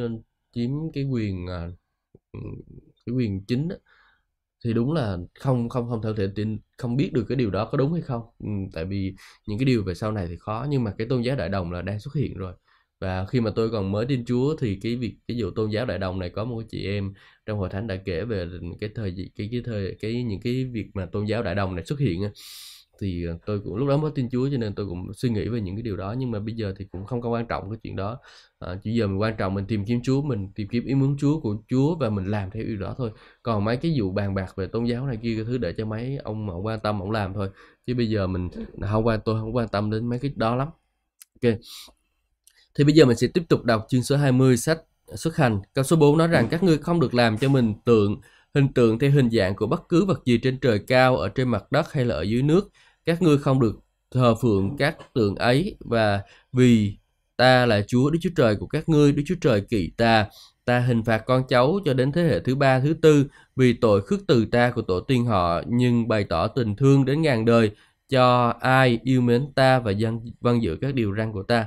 chiếm cái quyền uh, cái quyền chính đó, thì đúng là không không không thể tin không biết được cái điều đó có đúng hay không. Ừ, tại vì những cái điều về sau này thì khó nhưng mà cái tôn giáo đại đồng là đang xuất hiện rồi. Và khi mà tôi còn mới tin Chúa thì cái việc cái vụ tôn giáo đại đồng này có một chị em trong hội thánh đã kể về cái thời cái cái thời cái những cái việc mà tôn giáo đại đồng này xuất hiện thì ờ, tôi cũng lúc đó mới tin Chúa cho nên tôi cũng suy nghĩ về những cái điều đó nhưng mà bây giờ thì cũng không có quan trọng cái chuyện đó. À, chỉ giờ mình quan trọng mình tìm kiếm Chúa mình tìm kiếm ý muốn Chúa của Chúa và mình làm theo điều đó thôi. Còn mấy cái vụ bàn bạc về tôn giáo này kia cái thứ để cho mấy ông mà quan tâm ông làm thôi. Chứ bây giờ mình không quan tôi không quan tâm đến mấy cái đó lắm. Ok. Thì bây giờ mình sẽ tiếp tục đọc chương số 20 sách xuất hành. Câu số 4 nói rằng các ngươi không được làm cho mình tượng hình tượng theo hình dạng của bất cứ vật gì trên trời cao ở trên mặt đất hay là ở dưới nước các ngươi không được thờ phượng các tượng ấy và vì ta là Chúa Đức Chúa Trời của các ngươi, Đức Chúa Trời kỵ ta, ta hình phạt con cháu cho đến thế hệ thứ ba, thứ tư vì tội khước từ ta của tổ tiên họ, nhưng bày tỏ tình thương đến ngàn đời cho ai yêu mến ta và dân vâng giữ các điều răn của ta.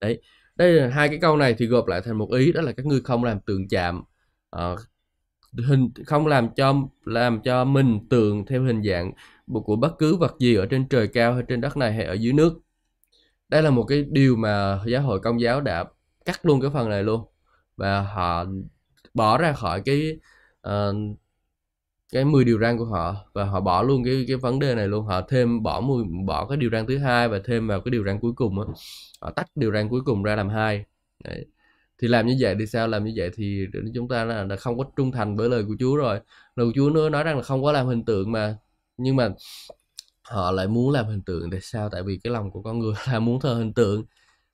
Đấy, đây là hai cái câu này thì gộp lại thành một ý đó là các ngươi không làm tượng chạm, uh, hình không làm cho làm cho mình tượng theo hình dạng của bất cứ vật gì ở trên trời cao hay trên đất này hay ở dưới nước. Đây là một cái điều mà giáo hội công giáo đã cắt luôn cái phần này luôn. Và họ bỏ ra khỏi cái uh, cái 10 điều răn của họ và họ bỏ luôn cái cái vấn đề này luôn. Họ thêm bỏ 10, bỏ cái điều răn thứ hai và thêm vào cái điều răn cuối cùng á. Họ tách điều răn cuối cùng ra làm hai. Đấy thì làm như vậy thì sao? Làm như vậy thì chúng ta là, là không có trung thành với lời của Chúa rồi. Lời của Chúa nữa nói rằng là không có làm hình tượng mà. Nhưng mà họ lại muốn làm hình tượng. Tại sao? Tại vì cái lòng của con người là muốn thờ hình tượng.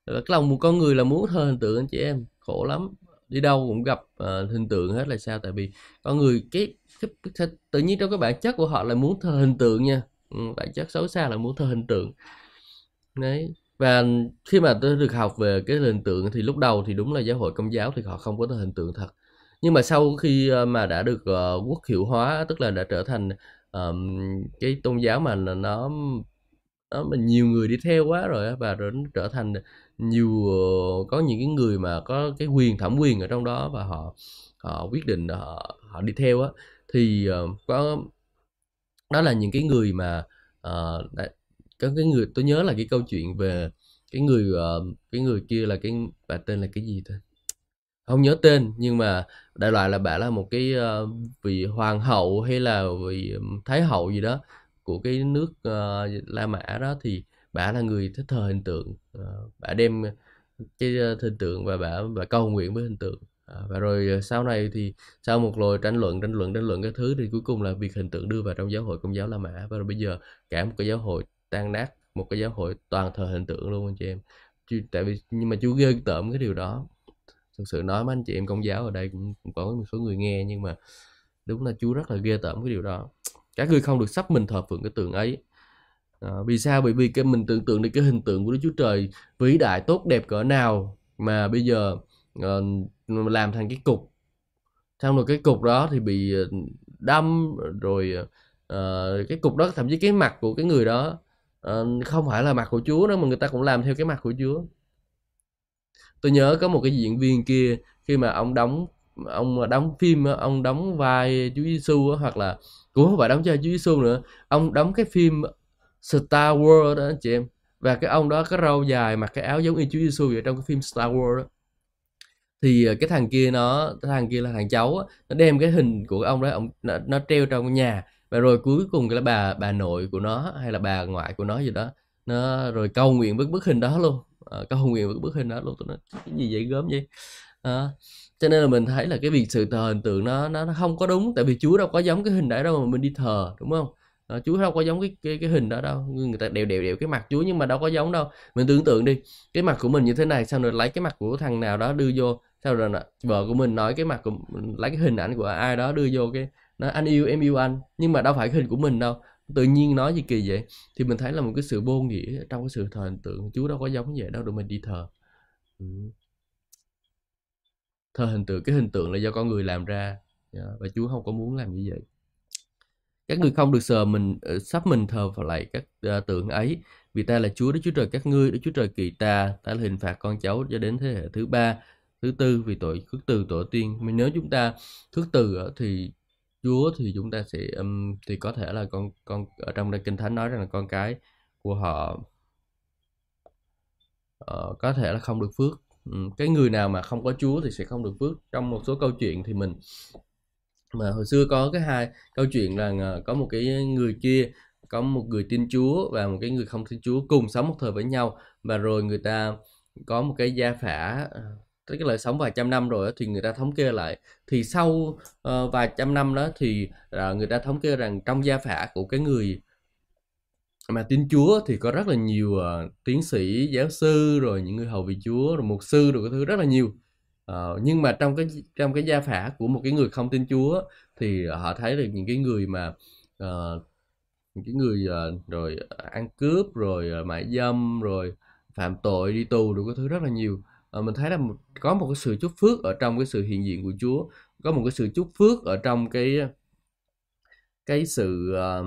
Cái lòng của con người là muốn thờ hình tượng anh chị em. Khổ lắm. Đi đâu cũng gặp uh, hình tượng hết là sao? Tại vì con người cái, cái, cái tự nhiên trong cái bản chất của họ là muốn thờ hình tượng nha. Ừ, bản chất xấu xa là muốn thờ hình tượng. Đấy và khi mà tôi được học về cái hình tượng thì lúc đầu thì đúng là giáo hội công giáo thì họ không có hình tượng thật. Nhưng mà sau khi ờ, mà đã được uh, quốc hiệu hóa tức là đã trở thành um, cái tôn giáo mà nó nó mình nhiều người đi theo quá rồi và nó trở thành nhiều uh, có những cái người mà có cái quyền thẩm quyền ở trong đó và họ họ quyết định họ họ đi theo á thì uh, có đó là những cái người mà uh, đã, có cái người tôi nhớ là cái câu chuyện về cái người uh, cái người kia là cái bà tên là cái gì thôi không nhớ tên nhưng mà đại loại là bà là một cái uh, vị hoàng hậu hay là vị thái hậu gì đó của cái nước uh, La Mã đó thì bà là người thích thờ hình tượng. Uh, bà đem cái hình tượng và bà bà cầu nguyện với hình tượng. Uh, và rồi sau này thì sau một lồi tranh luận tranh luận tranh luận các thứ thì cuối cùng là việc hình tượng đưa vào trong giáo hội công giáo La Mã. Và rồi bây giờ cả một cái giáo hội tan nát một cái giáo hội toàn thờ hình tượng luôn anh chị em. Chứ, tại vì nhưng mà chú ghê tởm cái điều đó. Thực sự nói với anh chị em công giáo ở đây cũng, cũng có một số người nghe nhưng mà đúng là chú rất là ghê tởm cái điều đó. Các ngươi không được sắp mình thờ phượng cái tượng ấy. À, vì sao? Bởi vì cái mình tưởng tượng được cái hình tượng của Đức Chúa Trời vĩ đại tốt đẹp cỡ nào mà bây giờ uh, làm thành cái cục. Xong rồi cái cục đó thì bị ờ, đâm rồi uh, cái cục đó thậm chí cái mặt của cái người đó Ờ, không phải là mặt của Chúa nữa mà người ta cũng làm theo cái mặt của Chúa. Tôi nhớ có một cái diễn viên kia khi mà ông đóng ông đóng phim ông đóng vai Chúa Giêsu hoặc là cũng không phải đóng cho Chúa Giêsu nữa ông đóng cái phim Star Wars đó chị em. Và cái ông đó có râu dài mặc cái áo giống y Chúa Giêsu vậy trong cái phim Star Wars đó. Thì ờ, cái thằng kia nó cái thằng kia là thằng cháu nó đem cái hình của ông đó ông nó, nó treo trong nhà và rồi cuối cùng là bà bà nội của nó hay là bà ngoại của nó gì đó nó rồi cầu nguyện với bức hình đó luôn. Ờ, à, cầu nguyện với bức hình đó luôn. Tôi nói cái gì vậy? Gớm vậy? À, cho nên là mình thấy là cái việc sự thờ hình tượng nó nó nó không có đúng tại vì Chúa đâu có giống cái hình đấy đâu mà mình đi thờ đúng không? À, Chúa đâu có giống cái cái cái hình đó đâu. Người ta đều đều đều cái mặt Chúa nhưng mà đâu có giống đâu. Mình tưởng tượng đi cái mặt của mình như thế này xong rồi lấy cái mặt của thằng nào đó đưa vô sau rồi vợ của mình nói cái mặt của lấy cái hình ảnh của ai đó đưa vô cái nói anh yêu em yêu anh. Nhưng mà đâu phải hình của mình đâu. Tự nhiên nói gì kỳ vậy? Thì mình thấy là một cái sự vô nghĩa trong cái sự thờ hình tượng Chúa đâu có giống vậy đâu được mình đi thờ. Ừ. thờ hình tượng cái hình tượng là do con người làm ra. Dạ, và Chúa không có muốn làm như vậy. Các ngươi không được sờ mình ờ, sắp mình thờ vào lại các uh, tượng ấy. Vì ta là Chúa Đức Chúa Trời các ngươi Đức Chúa Trời kỳ ta. Ta là hình phạt con cháu cho đến thế hệ thứ ba thứ tư vì tội khước từ tổ tiên. Mình nếu chúng ta khước từ thì Chúa thì chúng ta sẽ um, thì có thể là con con ở trong đây kinh thánh nói rằng là con cái của họ uh, có thể là không được phước. Um, cái người nào mà không có Chúa thì sẽ không được phước. Trong một số câu chuyện thì mình mà hồi xưa có cái hai câu chuyện là có một cái người kia có một người tin Chúa và một cái người không tin Chúa cùng sống một thời với nhau. Và rồi người ta có một cái gia phả ờ, tức là sống vài trăm năm rồi thì người ta thống kê lại. Thì sau uh, vài trăm năm đó thì uh, người ta thống kê rằng trong gia phả của cái người mà tin Chúa thì có rất là nhiều uh, tiến sĩ, giáo sư rồi những người hầu vị Chúa rồi mục sư rồi cái thứ rất là nhiều. Uh, nhưng mà trong cái trong cái gia phả của một cái người không tin Chúa thì họ thấy được những cái người mà uh, những cái người uh, rồi ăn cướp rồi uh, mại dâm rồi phạm tội đi tù được cái thứ rất là nhiều. Ờ, mình thấy là có một cái sự chúc phước ở trong cái sự hiện diện của Chúa. Có một cái sự chúc phước ở trong cái cái sự uh,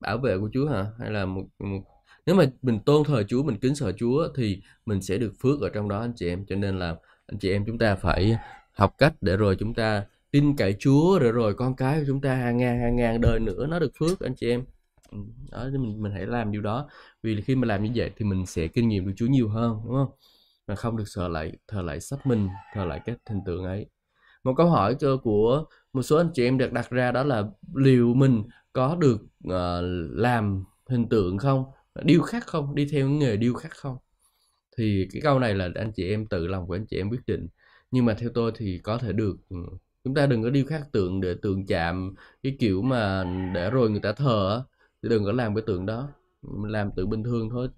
bảo vệ của Chúa hả? Hay là một, một nếu mà mình tôn thờ Chúa mình kính sợ Chúa thì mình sẽ được phước ở trong đó anh chị em. Cho nên là anh chị em chúng ta phải học cách để rồi chúng ta tin cậy Chúa để rồi con cái của chúng ta hàng ngàn hàng ngàn đời nữa nó được phước anh chị em. Ừ, đó mình mình hãy làm điều đó. Vì khi mà làm như vậy thì mình sẽ kinh nghiệm được Chúa nhiều hơn đúng không? Mà không được sợ lại thờ lại sắp mình thờ lại các hình tượng ấy. Một câu hỏi của một số anh chị em được đặt ra đó là liệu mình có được uh, làm hình tượng không? Điêu khắc không? Đi theo nghề điêu khắc không? Thì cái câu này là anh chị em tự lòng của anh chị em quyết định. Nhưng mà theo tôi thì có thể được ừ, chúng ta đừng có điêu khắc tượng để tượng chạm cái kiểu mà để rồi người ta thờ thì đừng có làm cái tượng đó làm tượng bình thường thôi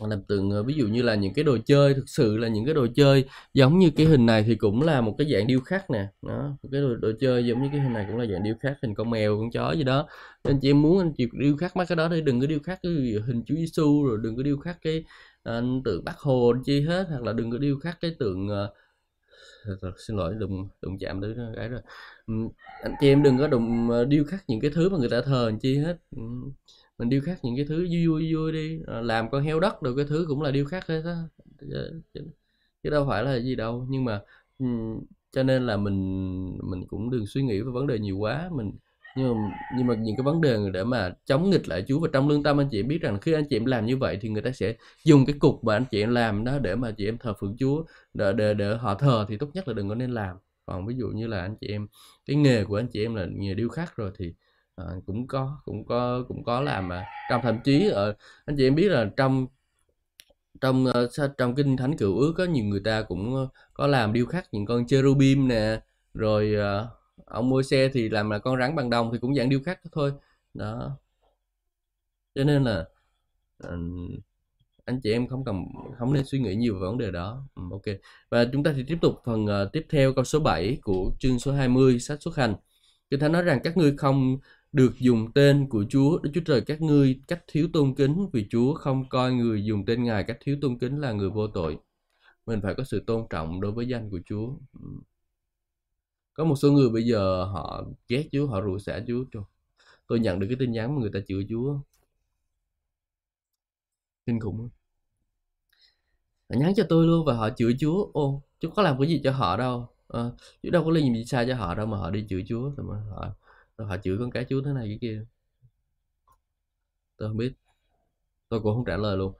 làm tượng ờ, ví dụ như là những cái đồ chơi thực sự là những cái đồ chơi giống như cái hình này thì cũng là một cái dạng điêu khắc nè. Đó cái đồ, đồ chơi giống như cái hình này cũng là dạng điêu khắc hình con mèo con chó gì đó. Nên chị em muốn anh chị điêu khắc mấy cái đó đi, đừng có điêu khắc cái hình Chúa Giêsu rồi đừng có điêu khắc cái ờ, uh, tượng Bác Hồ chi hết hoặc là đừng có điêu khắc cái tượng uh, xin lỗi đụng đụng chạm tới cái rồi anh chị em đừng có đụng điêu khắc những cái thứ mà người ta thờ chi hết mình điêu khắc những cái thứ vui vui vui đi. Ờ, làm con heo đất rồi cái thứ cũng là điêu khắc hết á. Dạ, chứ đâu phải là gì đâu. Nhưng mà cho nên là mình mình cũng đừng suy nghĩ về vấn đề nhiều quá. Mình nhưng mà nhưng mà những cái vấn đề để mà chống nghịch lại Chúa và trong lương tâm anh chị em biết rằng khi anh chị em làm như vậy thì người ta sẽ dùng cái cục mà anh chị em làm đó để mà chị em thờ phượng Chúa. Để để, để họ thờ thì tốt nhất là đừng có nên làm. Còn ví dụ như là anh chị em cái nghề của anh chị em là nghề điêu khắc rồi thì à, cũng có cũng có cũng có làm mà. Trong thậm chí ở anh chị em biết là trong trong ờ, trong kinh thánh cựu ước có nhiều người ta cũng có làm điêu khắc những con cherubim nè rồi ông môi xe thì làm là con rắn bằng đồng thì cũng dạng điêu khắc thôi. Đó. Cho nên là anh chị em không cần không nên suy nghĩ nhiều về vấn đề đó. Ừ, ok. Và chúng ta thì tiếp tục phần uh, tiếp theo câu số 7 của chương số 20 sách xuất hành. Kinh Thánh nói rằng các ngươi không được dùng tên của Chúa Đức Chúa Trời các ngươi cách thiếu tôn kính vì Chúa không coi người dùng tên Ngài cách thiếu tôn kính là người vô tội. Mình phải có sự tôn trọng đối với danh của Chúa. Có một số người bây giờ họ ghét Chúa, họ rủa xả Chúa. Tôi nhận được cái tin nhắn mà người ta chửi Chúa. Kinh khủng. Họ nhắn cho tôi luôn và họ chửi Chúa. Ô, Chúa có làm cái gì cho họ đâu. À, Chúa đâu có làm gì sai cho họ đâu mà họ đi chửi Chúa. Mà họ họ chửi con cá chú thế này cái kia. Tôi không biết. Tôi cũng không trả lời luôn.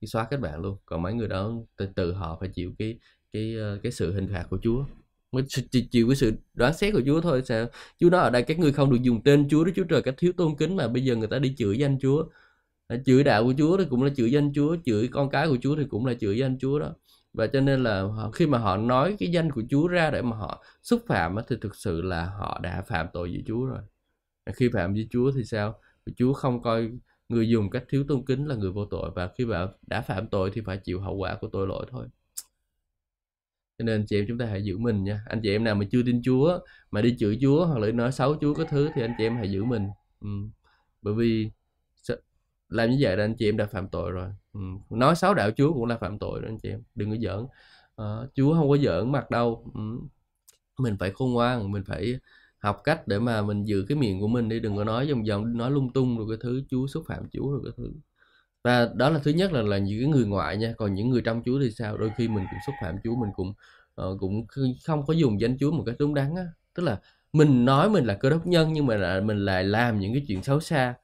Đi xóa kết bạn luôn. Còn mấy người đó từ từ họ phải chịu cái cái ờ, cái sự hình phạt của Chúa. Mới chịu cái sự đoán xét của Chúa thôi. Sao? Chúa nói ở đây, các ngươi không được dùng tên Chúa Đức Chúa Trời cách thiếu tôn kính mà bây giờ người ta đi chửi danh Chúa. Chửi đạo của Chúa thì cũng là chửi danh Chúa, chửi con cái của Chúa thì cũng là chửi danh Chúa đó và cho nên là họ, khi mà họ nói cái danh của Chúa ra để mà họ xúc phạm thì thực sự là họ đã phạm tội với Chúa rồi. Khi phạm với Chúa thì sao? Chúa không coi người dùng cách thiếu tôn kính là người vô tội. Và khi bạn đã phạm tội thì phải chịu hậu quả của tội lỗi thôi. Cho nên chị em chúng ta hãy giữ mình nha. Anh chị em nào mà chưa tin Chúa mà đi chửi Chúa hoặc là nói xấu Chúa có thứ thì anh chị em hãy giữ mình. Ừ. bởi vì làm như vậy là anh chị em đã phạm tội rồi ừ. nói xấu đạo Chúa cũng là phạm tội đó anh chị em đừng có giỡn à, Chúa không có giỡn mặt đâu ừ. mình phải khôn ngoan mình phải học cách để mà mình giữ cái miệng của mình đi đừng có nói vòng vòng nói lung tung rồi cái thứ Chúa xúc phạm Chúa rồi cái thứ và đó là thứ nhất là là những cái người ngoại nha còn những người trong Chúa thì sao đôi khi mình cũng xúc phạm Chúa mình cũng uh, cũng không có dùng danh Chúa một cách đúng đắn á tức là mình nói mình là cơ đốc nhân nhưng mà là mình lại làm những cái chuyện xấu xa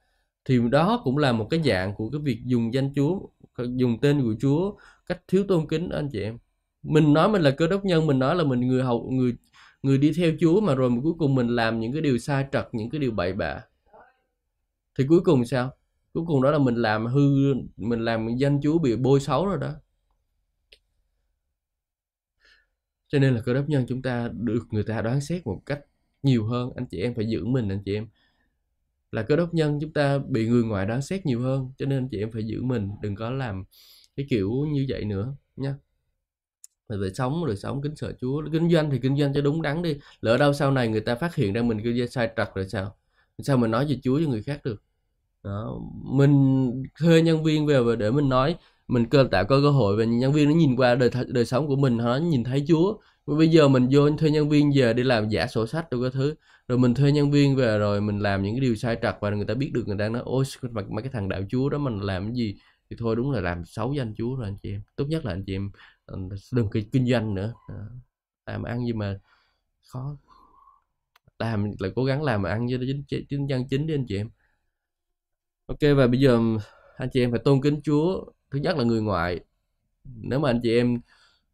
thì đó cũng là một cái dạng của cái việc dùng danh Chúa dùng tên của Chúa, cách thiếu tôn kính đó, anh chị em. Mình nói mình là cơ đốc nhân, mình nói là mình người hậu người người đi theo Chúa mà rồi mà cuối cùng mình làm những cái điều sai trật, những cái điều bậy bạ. Thì cuối cùng sao? Cuối cùng đó là mình làm hư, mình làm danh Chúa bị bôi xấu rồi đó. Cho nên là cơ đốc nhân chúng ta được người ta đoán xét một cách nhiều hơn, anh chị em phải giữ mình, anh chị em là cơ đốc nhân chúng ta bị người ngoài đoán xét nhiều hơn, cho nên anh chị em phải giữ mình, đừng có làm cái kiểu như vậy nữa nha. Về về sống, đời sống, kính sợ Chúa, kinh doanh thì kinh doanh cho đúng đắn đi, lỡ đâu sau này người ta phát hiện ra mình kinh doanh sai trật rồi sao? Sao mình nói về Chúa cho người khác được? Đó, mình thuê nhân viên về để mình nói, mình cơ, tạo có cơ hội và nhân viên nó nhìn qua đời đời sống của mình nó nhìn thấy Chúa. Bây giờ mình vô thuê nhân viên về đi làm giả sổ sách, đâu cái thứ rồi mình thuê nhân viên về rồi mình làm những cái điều sai trật và người ta biết được người ta nói ôi mấy cái thằng đạo Chúa đó mình làm cái gì? Thì thôi đúng là làm xấu danh Chúa rồi anh chị em. Tốt nhất là anh chị em ờ, đừng kinh, kinh doanh nữa. Làm ăn gì mà khó. Làm là cố gắng làm mà ăn cho chính chính dân chính đi anh chị em. Ok và bây giờ anh chị em phải tôn kính Chúa. Thứ nhất là người ngoại. Nếu mà anh chị em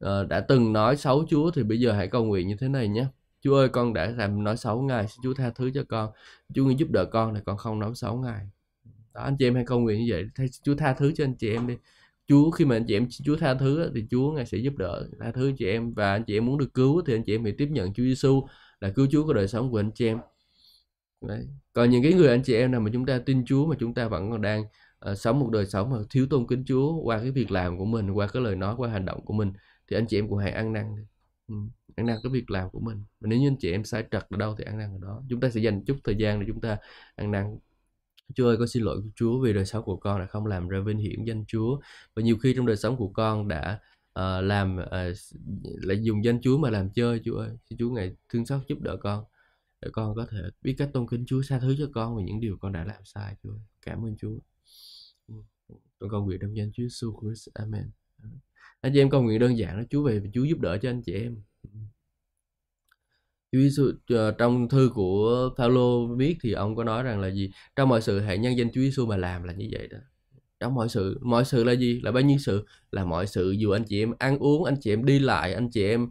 uh, đã từng nói xấu Chúa thì bây giờ hãy cầu nguyện như thế này nhé. Chúa ơi con đã làm nói xấu Ngài xin Chúa tha thứ cho con. Chúa giúp đỡ con là con không nói xấu Ngài. Đó anh chị em hãy cầu nguyện như vậy Thay Chúa tha thứ cho anh chị em đi. Chúa khi mà anh chị em Chúa tha thứ thì Chúa ngài sẽ giúp đỡ tha thứ anh chị em. Và anh chị em muốn được cứu thì anh chị em phải tiếp nhận Chúa Giêsu là cứu Chúa của đời sống của anh chị em. Đấy. Còn những cái người anh chị em nào mà chúng ta tin Chúa mà chúng ta vẫn còn đang uh, sống một đời sống mà thiếu tôn kính Chúa qua cái việc làm của mình qua cái lời nói qua hành động của mình thì anh chị em cũng hãy ăn năn ừ, ăn năn cái việc làm của mình. Và nếu như anh chị em sai trật ở đâu thì ăn năn ở đó. Chúng ta sẽ dành chút thời gian để chúng ta ăn năn Chúa ơi con xin lỗi của Chúa vì đời sống của con đã không làm ra vinh hiển danh Chúa. Và nhiều khi trong đời sống của con đã uh, làm uh, lại dùng danh Chúa mà làm chơi Chúa ơi. Xin Chúa ngài thương xót giúp đỡ con để con có thể biết cách tôn kính Chúa xa thứ cho con về những điều con đã làm sai Chúa cảm ơn Chúa. Con cầu nguyện trong danh Chúa Jesus Christ. Amen anh chị em cầu nguyện đơn giản đó Chúa về Chúa giúp đỡ cho anh chị em. Chúa Giêsu ờ, trong thư của Phaolô viết thì ông có nói rằng là gì? Trong mọi sự hãy nhân danh Chúa Giêsu mà làm là như vậy đó. Trong mọi sự mọi sự là gì? Là bao nhiêu sự? Là mọi sự dù anh chị em ăn uống anh chị em đi lại anh chị em uh,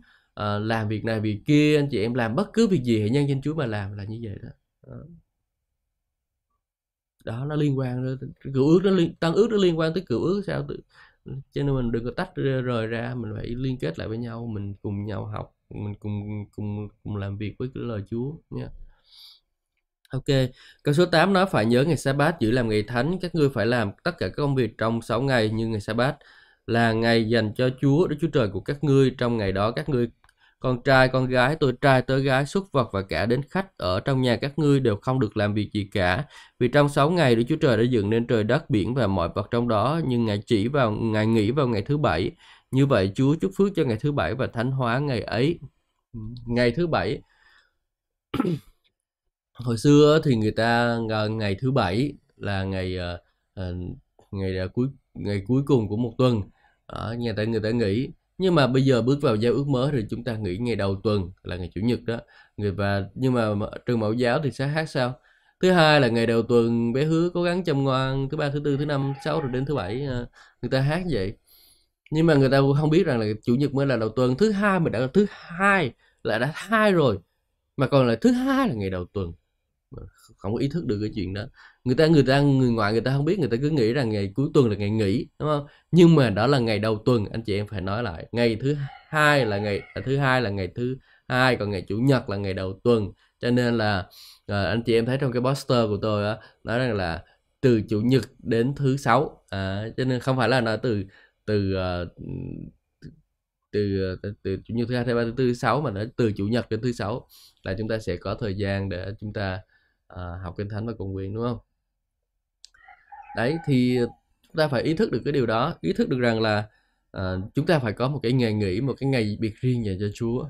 làm việc này việc kia anh chị em làm bất cứ việc gì hãy nhân danh Chúa mà làm là như vậy đó. Ờ. Đó, nó liên quan đến cựu ước nó liên tăng ước nó liên quan tới cựu ước sao tự cho nên mình đừng có tách rời ra mình phải liên kết lại với nhau mình cùng nhau học mình cùng cùng cùng làm việc với cái lời Chúa nha Ok, câu số 8 nói phải nhớ ngày sa bát giữ làm ngày thánh, các ngươi phải làm tất cả các công việc trong 6 ngày như ngày sa bát là ngày dành cho Chúa, Đức Chúa Trời của các ngươi. Trong ngày đó các ngươi con trai, con gái, tôi trai, tớ gái, xuất vật và cả đến khách ở trong nhà các ngươi đều không được làm việc gì cả. Vì trong 6 ngày Đức Chúa Trời đã dựng nên trời đất, biển và mọi vật trong đó, nhưng Ngài chỉ vào Ngài nghỉ vào ngày thứ bảy. Như vậy Chúa chúc phước cho ngày thứ bảy và thánh hóa ngày ấy. Ngày thứ bảy hồi xưa thì người ta ngày thứ bảy là ngày ờ, ờ, ngày ờ, cuối ngày cuối cùng của một tuần ở nhà ta người ta nghỉ nhưng mà bây giờ bước vào giao ước mới thì chúng ta nghỉ ngày đầu tuần là ngày chủ nhật đó. Người và, nhưng mà trường mẫu giáo thì sẽ hát sao? Thứ hai là ngày đầu tuần, bé hứa cố gắng chăm ngoan, thứ ba, thứ tư, thứ năm, sáu rồi đến thứ bảy ờ, người ta hát vậy. Nhưng mà người ta không biết rằng là chủ nhật mới là đầu tuần. Thứ hai mà đã là thứ hai là đã hai rồi, mà còn là thứ hai là ngày đầu tuần. Không có ý thức được cái chuyện đó người ta người ta người ngoại người ta không biết người ta cứ nghĩ rằng ngày cuối tuần là ngày nghỉ đúng không? Nhưng mà đó là ngày đầu tuần anh chị em phải nói lại. Ngày thứ hai là ngày à, thứ hai là ngày thứ hai còn ngày chủ nhật là ngày đầu tuần. Cho nên là à, anh chị em thấy trong cái poster của tôi á nói rằng là từ chủ nhật đến thứ sáu à, cho nên không phải là nói từ từ uh, từ, từ từ chủ nhật thứ hai thứ ba thứ tư thứ sáu mà nó từ chủ nhật đến thứ sáu là chúng ta sẽ có thời gian để chúng ta à, học kinh thánh và cầu nguyện đúng không? Đấy thì chúng ta phải ý thức được cái điều đó ý thức được rằng là à, chúng ta phải có một cái ngày nghỉ một cái ngày biệt riêng dành cho Chúa.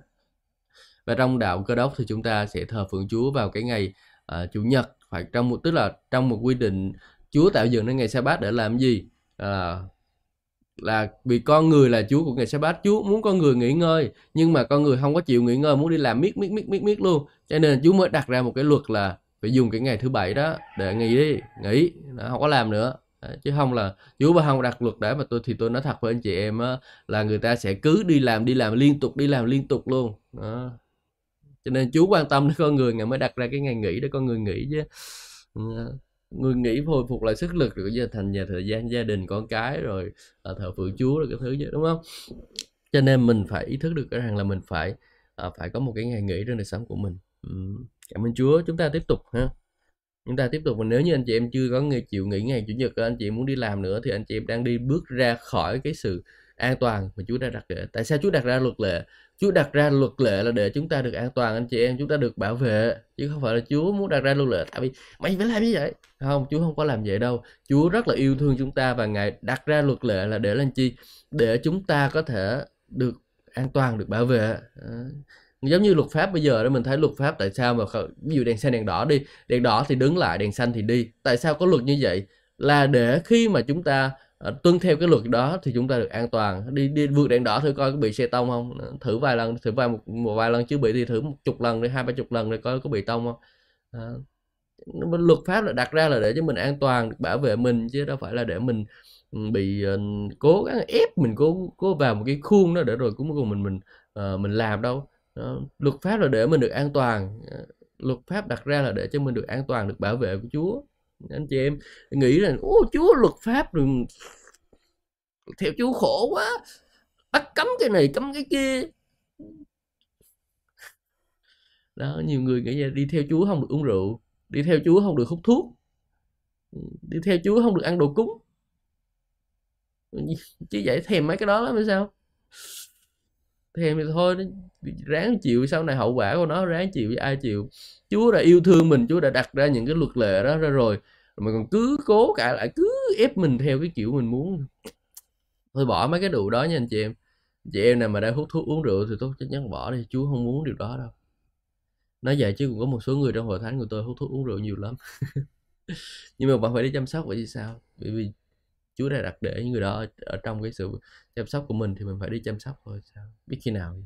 Và trong đạo cơ đốc thì chúng ta sẽ thờ phượng Chúa vào cái ngày à, chủ nhật phải trong một tức là trong một quy định Chúa tạo dựng nên ngày sa bát để làm gì? À, là vì con người là Chúa của ngày sa bát Chúa muốn con người nghỉ ngơi nhưng mà con người không có chịu nghỉ ngơi muốn đi làm miết miết miết miết miết luôn. Cho nên Chúa mới đặt ra một cái luật là phải dùng cái ngày thứ bảy đó để nghỉ đi nghỉ nó không có làm nữa. Đấy, chứ không là chú bà không đặt luật để mà tôi thì tôi nói thật với anh chị em á, là người ta sẽ cứ đi làm đi làm liên tục đi làm liên tục luôn. Đó. cho nên chú quan tâm đến con người ngày mới đặt ra cái ngày nghỉ để con người nghỉ chứ. Ừ, người nghỉ hồi phục lại sức lực rồi giờ thành nhà thời gian gia đình con cái rồi à, thờ phượng chúa rồi cái thứ vậy đúng không? Cho nên mình phải ý thức được cái rằng là mình phải à, phải có một cái ngày nghỉ trong đời sống của mình ừ cảm ơn Chúa. Chúng ta tiếp tục ha. Chúng ta tiếp tục. Và nếu như anh chị em chưa có người, chịu nghỉ ngày chủ nhật ờ, anh chị em muốn đi làm nữa, thì anh chị em đang đi bước ra khỏi cái sự an toàn mà Chúa đã đặt ra tại sao Chúa đặt ra luật lệ? Chúa đặt ra luật lệ là để chúng ta được an toàn, anh chị em. Chúng ta được bảo vệ, chứ không phải là Chúa muốn đặt ra luật lệ. Tại vì mày phải làm như vậy. Không, Chúa không có làm vậy đâu. Chúa rất là yêu thương chúng ta và ngài đặt ra luật lệ là để làm chi? Để chúng ta có thể được an toàn, được bảo vệ. Ờ giống như luật pháp bây giờ đó mình thấy luật pháp tại sao mà ví dụ đèn xanh đèn đỏ đi đèn đỏ thì đứng lại đèn xanh thì đi. Tại sao có luật như vậy? Là để khi mà chúng ta uh, tuân theo cái luật đó thì chúng ta được an toàn. Đi đi vượt đèn đỏ thử coi có bị xe tông không? Ờ, thử vài lần thử vài một, một vài lần chưa bị thì thử một chục lần rồi hai ba chục lần rồi coi có bị tông không? À, luật pháp là đặt ra là để cho mình an toàn bảo vệ mình chứ đâu phải là để mình ừ, bị uh, cố gắng ép mình cố cố vào một cái khuôn đó để rồi cuối cùng mình mình uh, mình làm đâu đó. luật pháp là để mình được an toàn. Ờ, luật pháp đặt ra là để cho mình được an toàn, được bảo vệ của Chúa. Anh chị em nghĩ rằng ô Chúa luật pháp rồi, theo Chúa khổ quá, bắt cấm cái này, cấm cái kia. Đó, nhiều người nghĩ là đi theo Chúa không được uống rượu, đi theo Chúa không được hút thuốc, đi theo chúa không được ăn đồ cúng. Chứ vậy thèm mấy cái đó lắm hay sao? Thèm thì thôi, ráng chịu sau này hậu quả của nó, ráng chịu với ai chịu. Chúa đã yêu thương mình, chúa đã đặt ra những cái luật lệ đó ra rồi. Mà còn cứ cố cả lại, cứ ép mình theo cái kiểu mình muốn. Thôi bỏ mấy cái đủ đó nha anh chị em. Chị em nào mà đang hút thuốc uống rượu thì tốt, chắc chắn bỏ đi, chúa không muốn điều đó đâu. Nói vậy chứ cũng có một số người trong hội thánh của tôi hút thuốc uống rượu nhiều lắm. Nhưng mà bạn phải đi chăm sóc vậy thì sao? Bởi vì Chúa đã đặt để những người đó ở, trong cái sự chăm sóc của mình thì mình phải đi chăm sóc thôi sao? Biết khi nào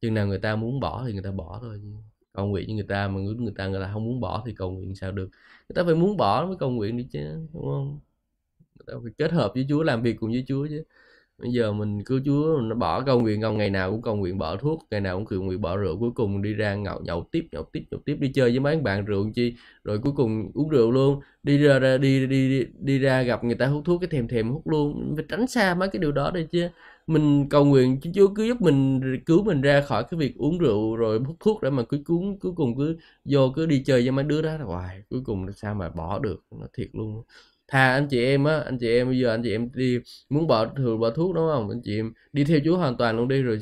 chừng nào người ta muốn bỏ thì người ta bỏ thôi cầu nguyện như người ta mà người người ta người ta không muốn bỏ thì cầu nguyện sao được? Người ta phải muốn bỏ mới cầu nguyện đi chứ đúng không? Người ta phải kết hợp với Chúa làm việc cùng với Chúa chứ bây giờ mình cứ chúa nó bỏ cầu nguyện không ngày nào cũng cầu nguyện bỏ thuốc ngày nào cũng cầu nguyện bỏ rượu cuối cùng đi ra nhậu nhậu tiếp nhậu tiếp nhậu tiếp đi chơi với mấy bạn rượu chi rồi cuối cùng uống rượu luôn đi ra, đi, đi đi đi ra gặp người ta hút thuốc cái thèm thèm hút luôn phải tránh xa mấy cái điều đó đi chứ. Mình cầu nguyện chúa cứ giúp mình cứu mình ra khỏi cái việc uống rượu rồi hút thuốc để mà cứ cuốn cuối cùng cứ vô cứ đi chơi với mấy đứa đó hoài cuối cùng sao mà bỏ được nó thiệt luôn thà anh chị em á anh chị em bây giờ anh chị em đi muốn bỏ thường bỏ thuốc đúng không? Anh chị em đi theo chúa hoàn toàn luôn đi rồi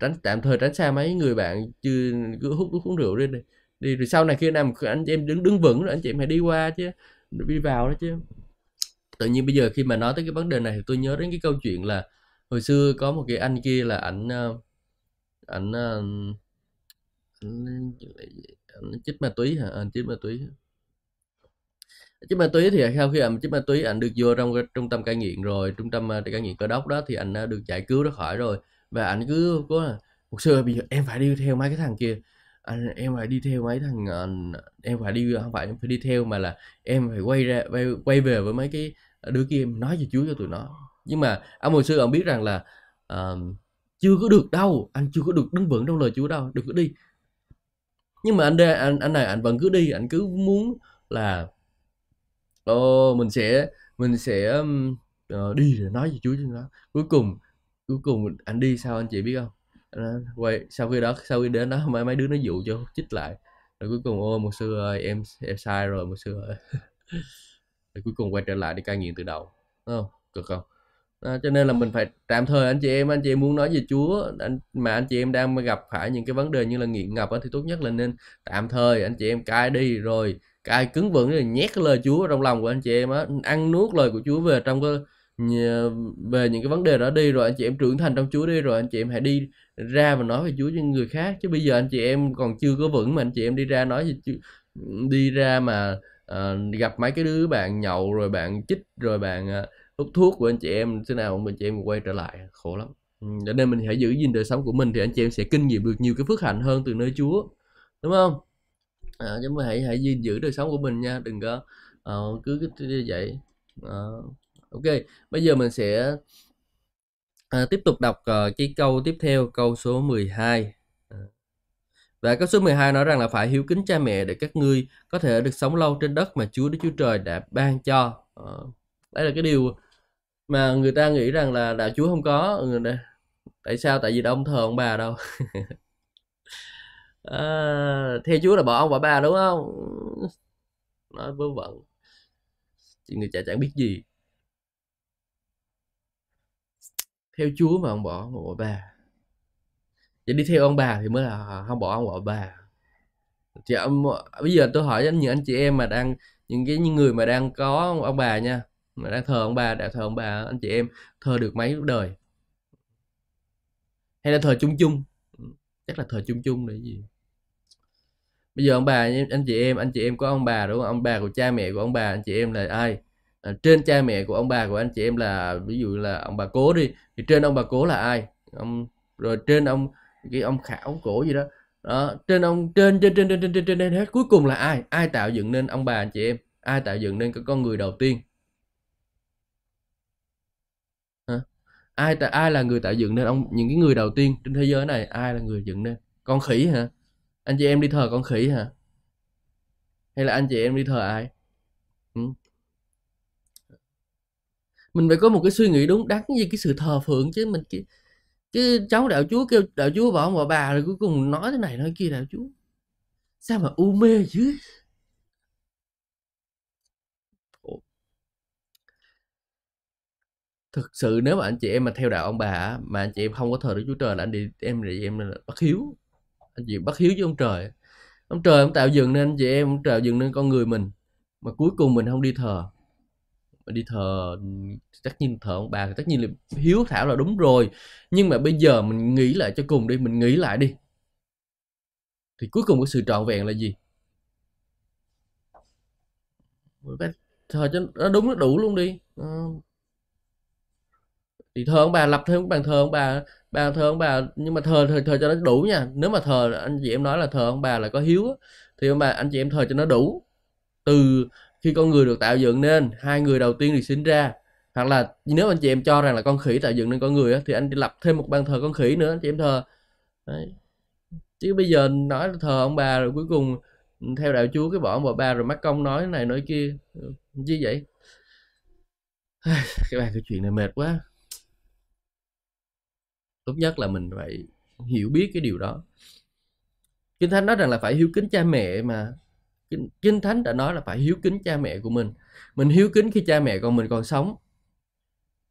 tránh tạm thời tránh xa mấy người bạn chưa cứ hút thuốc uống rượu đi đi rồi sau này khi nào anh chị em đứng đứng vững rồi anh chị em hãy đi qua chứ đi vào đó chứ. Tự nhiên bây giờ khi mà nói tới cái vấn đề này thì tôi nhớ đến cái câu chuyện là hồi xưa có một cái anh kia là ảnh ờ, ờ, ảnh ảnh, ảnh, ảnh chích ma túy hả? Ờ, anh chích ma túy chích ma túy thì sau khi anh chích ma túy anh được vô trong cái trung tâm cai nghiện rồi trung tâm ờ, cai nghiện cơ đốc đó thì anh ờ, được giải cứu ra khỏi rồi. Và anh cứ có một xưa bây giờ em phải đi theo mấy cái thằng kia anh em phải đi theo mấy thằng ờ, em phải đi không phải em phải đi theo mà là em phải quay ra quay, quay về với mấy cái đứa kia em nói về chúa cho tụi nó. Nhưng mà ông hồi xưa ông biết rằng là uh, chưa có được đâu anh chưa có được đứng vững trong lời chúa đâu đừng có đi. Nhưng mà anh đây anh anh này anh vẫn cứ đi anh cứ muốn là Ồ, mình sẽ mình sẽ uh, đi rồi nói với Chúa cho nó. Cuối cùng cuối cùng anh đi sao anh chị biết không? Anh quay sau khi đó sau khi đến đó mấy mấy đứa nó dụ cho chích lại. Rồi cuối cùng ôi một sư ơi em em sai rồi một sư ơi. rồi cuối cùng quay trở lại đi cai nghiện từ đầu. Đúng không? Cực không? À, cho nên là mình phải tạm thời anh chị em anh chị em muốn nói về Chúa anh mà anh chị em đang gặp phải những cái vấn đề như là nghiện ngập thì tốt nhất là nên tạm thời anh chị em cai đi rồi ai cứng vững thì nhét cái lời Chúa trong lòng của anh chị em á ăn nuốt lời của Chúa về trong cái về những cái vấn đề đó đi rồi anh chị em trưởng thành trong Chúa đi rồi anh chị em hãy đi ra và nói về Chúa với người khác. Chứ bây giờ anh chị em còn chưa có vững mà anh chị em đi ra nói gì, đi ra mà à, gặp mấy cái đứa bạn nhậu rồi bạn chích rồi bạn uh, hút thuốc của anh chị em thế nào mình chị em quay trở lại khổ lắm. Ừ, cho nên mình hãy giữ gìn đời sống của mình thì anh chị em sẽ kinh nghiệm được nhiều cái phước hạnh hơn từ nơi Chúa đúng không? Ờ, à, chúng hãy hãy gìn giữ đời sống của mình nha đừng có uh, cứ như vậy uh, ok bây giờ mình sẽ uh, tiếp tục đọc uh, cái câu tiếp theo câu số 12 và câu số 12 nói rằng là phải hiếu kính cha mẹ để các ngươi có thể được sống lâu trên đất mà Chúa Đức Chúa Trời đã ban cho. Uh, đây là cái điều mà người ta nghĩ rằng là đạo Chúa không có. Ừ, tại sao? Tại vì đâu ông thờ ông bà đâu. à, theo chúa là bỏ ông bỏ bà đúng không? Nói vớ vẩn. Chị người cha chẳng biết gì. Theo chúa mà ông bỏ ông bỏ bà vậy đi theo ông bà thì mới là không bỏ ông bỏ bà. Chị ông bây giờ tôi hỏi những anh chị em mà đang những cái những người mà đang có ông bà nha mà đang thờ ông bà đã thờ ông bà anh chị em thờ được mấy đời? Hay là thờ chung chung? Chắc là thờ chung chung để gì? Bây giờ ông bà anh chị em anh chị em có ông bà đúng không? Ông bà của cha mẹ của ông bà anh chị em là ai? À, trên cha mẹ của ông bà của anh chị em là ví dụ là ông bà cố đi thì trên ông bà cố là ai? Ông rồi trên ông cái ông khảo cổ gì đó. Đó trên ông trên trên trên trên trên trên, trên, trên hết cuối cùng là ai? Ai tạo dựng nên ông bà anh chị em? Ai tạo dựng nên cái con người đầu tiên? Hả? ai ta, ai là người tạo dựng nên ông những cái người đầu tiên trên thế giới này? Ai là người dựng nên? Con khỉ hả? Anh chị em đi thờ con khỉ hả? Hay là anh chị em đi thờ ai? Ừ? mình phải có một cái suy nghĩ đúng đắn về cái sự thờ phượng chứ mình chứ, chứ cháu đạo chúa kêu đạo chúa bỏ ông bà bà rồi cuối cùng nói thế này nói kia đạo chúa. Sao mà u mê chứ thực sự nếu mà anh chị em mà theo đạo ông bà mà anh chị em không có thờ Đức Chúa Trời là anh chị em thì em là bất hiếu anh chị bất hiếu với ông trời. Ông trời ông tạo dựng nên anh chị em ông tạo dựng nên con người mình, mà cuối cùng mình không đi thờ. Mà đi thờ tất nhiên thờ ông bà thì tất nhiên là hiếu thảo là đúng rồi. Nhưng mà bây giờ mình nghĩ lại cho cùng đi, mình nghĩ lại đi. Thì cuối cùng cái sự trọn vẹn là gì? Phải thờ cho nó đúng, nó đủ luôn đi. Ờ. Thì thờ ông bà, lập thêm cái bàn thờ ông bà bà thờ ông bà nhưng mà thờ thờ thờ cho nó đủ nha. Nếu mà thờ anh chị em nói là thờ ông bà là có hiếu á, thì ông bà anh chị em thờ cho nó đủ. Từ khi con người được tạo dựng nên hai người đầu tiên được sinh ra. Hoặc là nếu anh chị em cho rằng là con khỉ tạo dựng nên con người á, thì anh lập thêm một bàn thờ con khỉ nữa anh chị em thờ. Đấy. chứ bây giờ nói là thờ ông bà rồi cuối cùng theo đạo chúa cái bỏ ông bà ba rồi mắc công nói này nói kia. Ừ, Như vậy? Cái bàn cái chuyện này mệt quá tốt nhất là mình phải hiểu biết cái điều đó. Kinh thánh nói rằng là phải hiếu kính cha mẹ mà. Kinh, kinh thánh đã nói là phải hiếu kính cha mẹ của mình. Mình hiếu kính khi cha mẹ còn mình còn sống.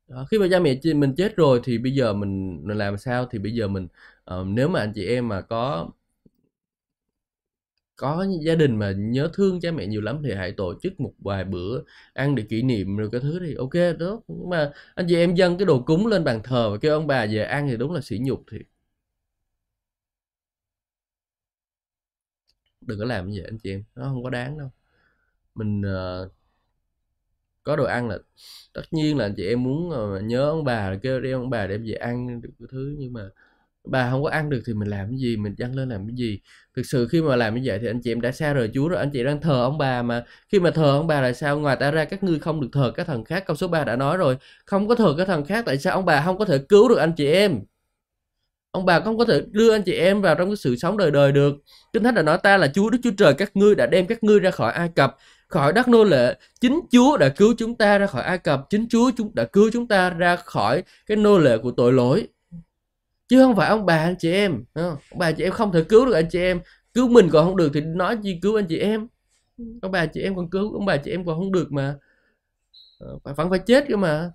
Đó, khi mà cha mẹ mình chết rồi thì bây giờ mình, mình làm sao? Thì bây giờ mình uh, nếu mà anh chị em mà có có gia đình mà nhớ thương cha mẹ nhiều lắm thì hãy tổ chức một vài bữa ăn để kỷ niệm rồi cái thứ thì ok đó nhưng mà anh chị em dâng cái đồ cúng lên bàn thờ và kêu ông bà về ăn thì đúng là sỉ nhục thì đừng có làm như vậy anh chị em nó không có đáng đâu. Mình uh, có đồ ăn là tất nhiên là anh chị em muốn uh, nhớ ông bà kêu đi ông bà đem về ăn được cái thứ. Nhưng mà bà không có ăn được thì mình làm cái gì? Mình dâng lên làm cái gì? Thực sự khi mà làm như vậy thì anh chị em đã xa rời Chúa rồi. Anh chị đang thờ ông bà mà. Khi mà thờ ông bà là sao? Ngoài ta ra các ngươi không được thờ các thần khác. Câu số 3 đã nói rồi. Không có thờ các thần khác, tại sao ông bà không có thể cứu được anh chị em? Ông bà không có thể đưa anh chị em vào trong cái sự sống đời đời được. Kinh thánh đã nói ta là Chúa, Đức Chúa Trời, các ngươi đã đem các ngươi ra khỏi Ai Cập. Khỏi đất nô lệ. Chính Chúa đã cứu chúng ta ra khỏi Ai Cập. Chính Chúa chúng đã cứu chúng ta ra khỏi cái nô lệ của tội lỗi chứ không phải ông bà anh chị em ông bà chị em không thể cứu được anh chị em. Cứu mình còn không được thì nói gì cứu anh chị em. Ông bà chị em còn cứu ông bà chị em còn không được mà. Ờ, phải vẫn phải chết cơ mà.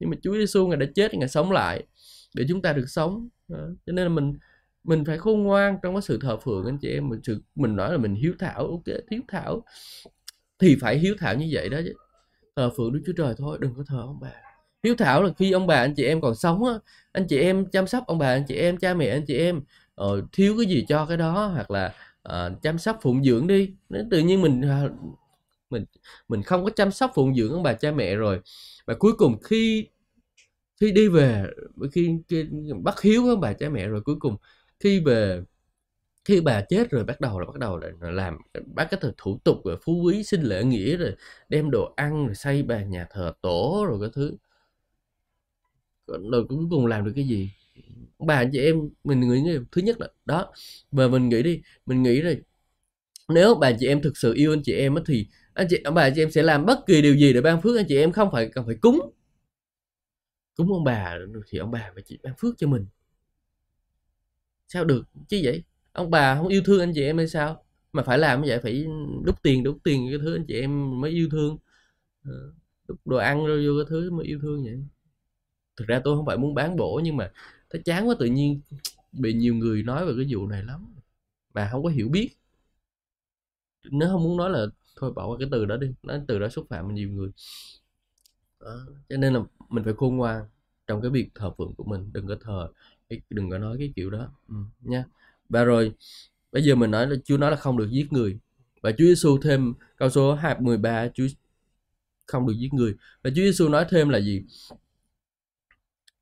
Nhưng mà Chúa Giêsu ngài đã chết ngài sống lại để chúng ta được sống. Đó. cho nên là mình mình phải khôn ngoan trong cái sự thờ phượng anh chị em. Mình sự mình nói là mình hiếu thảo ok hiếu thảo. Thì phải hiếu thảo như vậy đó chứ. Thờ phượng Đức Chúa Trời thôi đừng có thờ ông bà hiếu thảo là khi ông bà anh chị em còn sống á anh chị em chăm sóc ông bà anh chị em cha mẹ anh chị em ờ, thiếu cái gì cho cái đó hoặc là uh, chăm sóc phụng dưỡng đi. Nếu tự nhiên mình uh, mình mình không có chăm sóc phụng dưỡng ông bà cha mẹ rồi. Và cuối cùng khi khi đi về khi, khi bắt hiếu với ông bà cha mẹ rồi cuối cùng khi về khi bà chết rồi bắt đầu là bắt đầu là làm bắt cái thủ tục rồi phú quý xin lễ nghĩa rồi đem đồ ăn rồi xây bà nhà thờ tổ rồi cái thứ rồi cuối cùng làm được cái gì? Bà chị em, mình nghĩ thứ nhất là, đó, và mình nghĩ đi, mình nghĩ rồi nếu bà chị em thực sự yêu anh chị em á thì anh chị bà chị em sẽ làm bất kỳ điều gì để ban phước anh chị em, không phải cần phải cúng. Cúng ông bà thì ông bà phải chị ban phước cho mình. Sao được? Chứ vậy? Ông bà không yêu thương anh chị em hay sao? Mà phải làm như vậy, phải đút tiền đút tiền cái thứ anh chị em mới yêu thương. Ờ, đút đồ ăn rồi vô cái thứ mới yêu thương vậy thực ra tôi không phải muốn bán bổ nhưng mà thấy chán quá tự nhiên bị nhiều người nói về cái vụ này lắm. Mà không có hiểu biết. Nếu không muốn nói là thôi bỏ qua cái từ đó đi nói từ đó xúc phạm nhiều người. Đó. cho nên là mình phải khôn ngoan trong cái việc thờ phượng của mình đừng có thờ đừng có nói cái kiểu đó. Ừ, nha. Và rồi bây giờ mình nói là Chúa nói là không được giết người. Và Chúa Giêsu thêm câu số 213 Chúa không được giết người. Và Chúa Giêsu nói thêm là gì?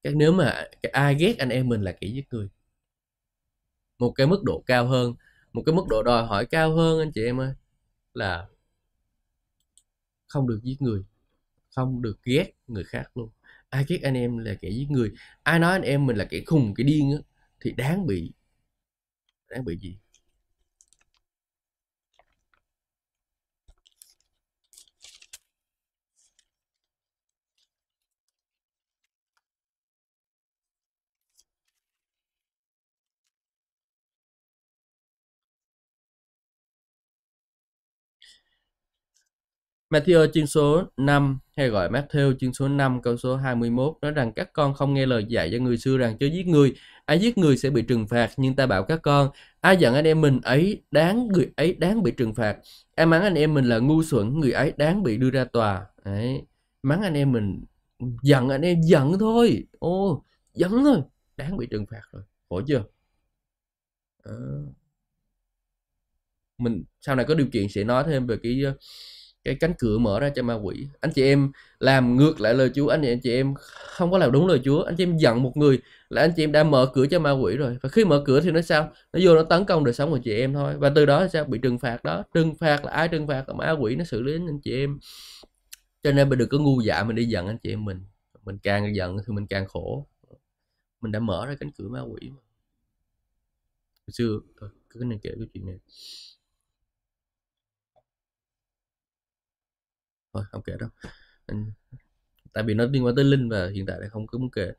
Cái nếu mà cái ai ghét anh em mình là kẻ giết người. Một cái mức độ cao hơn, một cái mức độ đòi hỏi cao hơn anh chị em ơi, là không được giết người, không được ghét người khác luôn. Ai ghét anh em là kẻ giết người. Ai nói anh em mình là kẻ khùng, kẻ điên á, thì đáng bị đáng bị gì? Matthew, chương số 5 hay gọi Matthew, chương số 5 câu số 21 nói rằng các con không nghe lời dạy cho người xưa rằng chớ giết người, ai giết người sẽ bị trừng phạt. Nhưng ta bảo các con, ai giận anh em mình ấy đáng, người ấy đáng bị trừng phạt. Ai mắng anh em mình là ngu xuẩn, người ấy đáng bị đưa ra tòa. Đấy mắng anh em mình, giận anh em, giận thôi. Ô, giận thôi, đáng bị trừng phạt rồi. Khổ chưa? À. mình, sau này có điều kiện sẽ nói thêm về cái cái cánh cửa mở ra cho ma quỷ. Anh chị em làm ngược lại lời Chúa. Anh chị, anh chị em không có làm đúng lời Chúa. Anh chị em giận một người là anh chị em đã mở cửa cho ma quỷ rồi. Và khi mở cửa thì nó sao? Nó vô nó tấn công đời sống của chị em thôi. Và từ đó sao? Bị trừng phạt đó. Trừng phạt là ai trừng phạt? Là ma quỷ nó xử lý anh chị em. Cho nên mình đừng có ngu dạ mình đi giận anh chị em mình. Mình càng giận thì mình càng khổ. Mình đã mở ra cánh cửa ma quỷ mà. Hồi xưa thôi cứ nên kể cái chuyện này. Thôi không kể đâu. Anh, tại vì nó liên quan tới linh và hiện tại là không có muốn kể.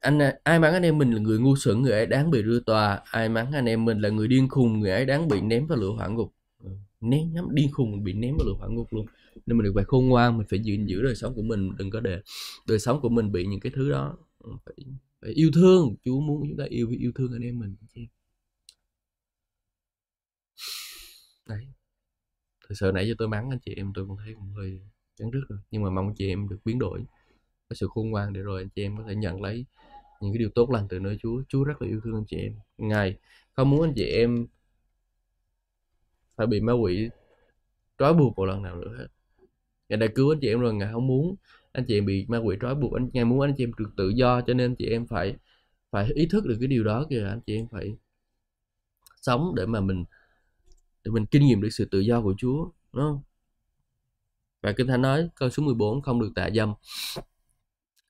Anh ai mắng anh em mình là người ngu xuẩn người ấy đáng bị đưa tòa. Ai mắng anh em mình là người điên khùng người ấy đáng bị ném vào lửa hỏa ngục. Ừ, ném nhắm điên khùng bị ném vào lửa hỏa ngục luôn. Nên mình được phải khôn ngoan mình phải giữ giữ đời sống của mình đừng có để đời sống của mình bị những cái thứ đó ừ, phải, phải yêu thương. Chúa muốn chúng ta yêu yêu thương anh em mình. Đấy thực sự nãy giờ tôi mắng anh chị em tôi cũng thấy cũng hơi chán rứt rồi, nhưng mà mong chị em được biến đổi, có sự khôn ngoan để rồi anh chị em có thể nhận lấy những cái điều tốt lành từ nơi Chúa. Chúa rất là yêu thương anh chị em. Ngài không muốn anh chị em phải bị ma quỷ trói buộc một lần nào nữa hết. Ngài đã cứu anh chị em rồi, ngài không muốn anh chị em bị ma quỷ trói buộc. Anh, ngài muốn anh chị em được tự do, cho nên anh chị em phải phải ý thức được cái điều đó, kìa. Anh chị em phải sống để mà mình để mình kinh nghiệm được sự tự do của Chúa đúng không? Và Kinh Thánh nói câu số 14 không được tà dâm.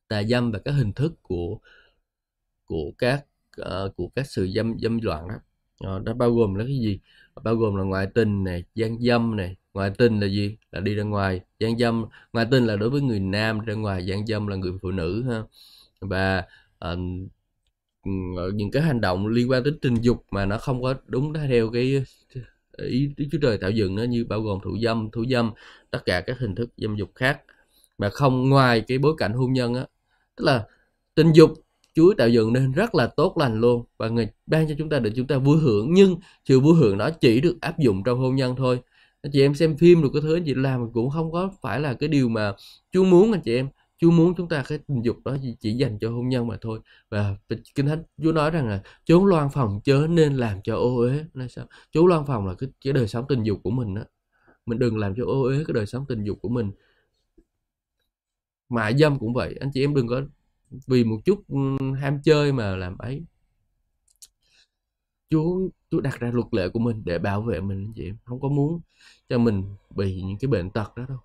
Tà dâm và các hình thức của của các uh, của các sự dâm dâm loạn đó uh, đó bao gồm là cái gì? Bao gồm là ngoại tình này gian dâm này ngoại tình là gì? Là đi ra ngoài gian dâm. Ngoại tình là đối với người nam ra ngoài gian dâm là người phụ nữ ha. Và uh, những cái hành động liên quan đến tình dục mà nó không có đúng theo cái ý Đức Chúa Trời tạo dựng nó như bao gồm thủ dâm, thủ dâm, tất cả các hình thức dâm dục khác mà không ngoài cái bối cảnh hôn nhân á. Tức là tình dục Chúa tạo dựng nên rất là tốt lành luôn và người ban cho chúng ta để chúng ta vui hưởng nhưng sự vui hưởng đó chỉ được áp dụng trong hôn nhân thôi. Anh chị em xem phim được cái thứ anh chị làm cũng không có phải là cái điều mà Chúa muốn anh chị em Chúa muốn chúng ta cái tình dục đó chỉ dành cho hôn nhân mà thôi. Và kinh thánh Chúa nói rằng là chốn loan phòng chớ nên làm cho ô uế. Là sao? Chốn loan phòng là cái, cái đời sống tình dục của mình đó mình đừng làm cho ô uế cái đời sống tình dục của mình. Mại dâm cũng vậy. Anh chị em đừng có vì một chút ham chơi mà làm ấy. Chúa Chúa đặt ra luật lệ của mình để bảo vệ mình anh chị em. Không có muốn cho mình bị những cái bệnh tật đó đâu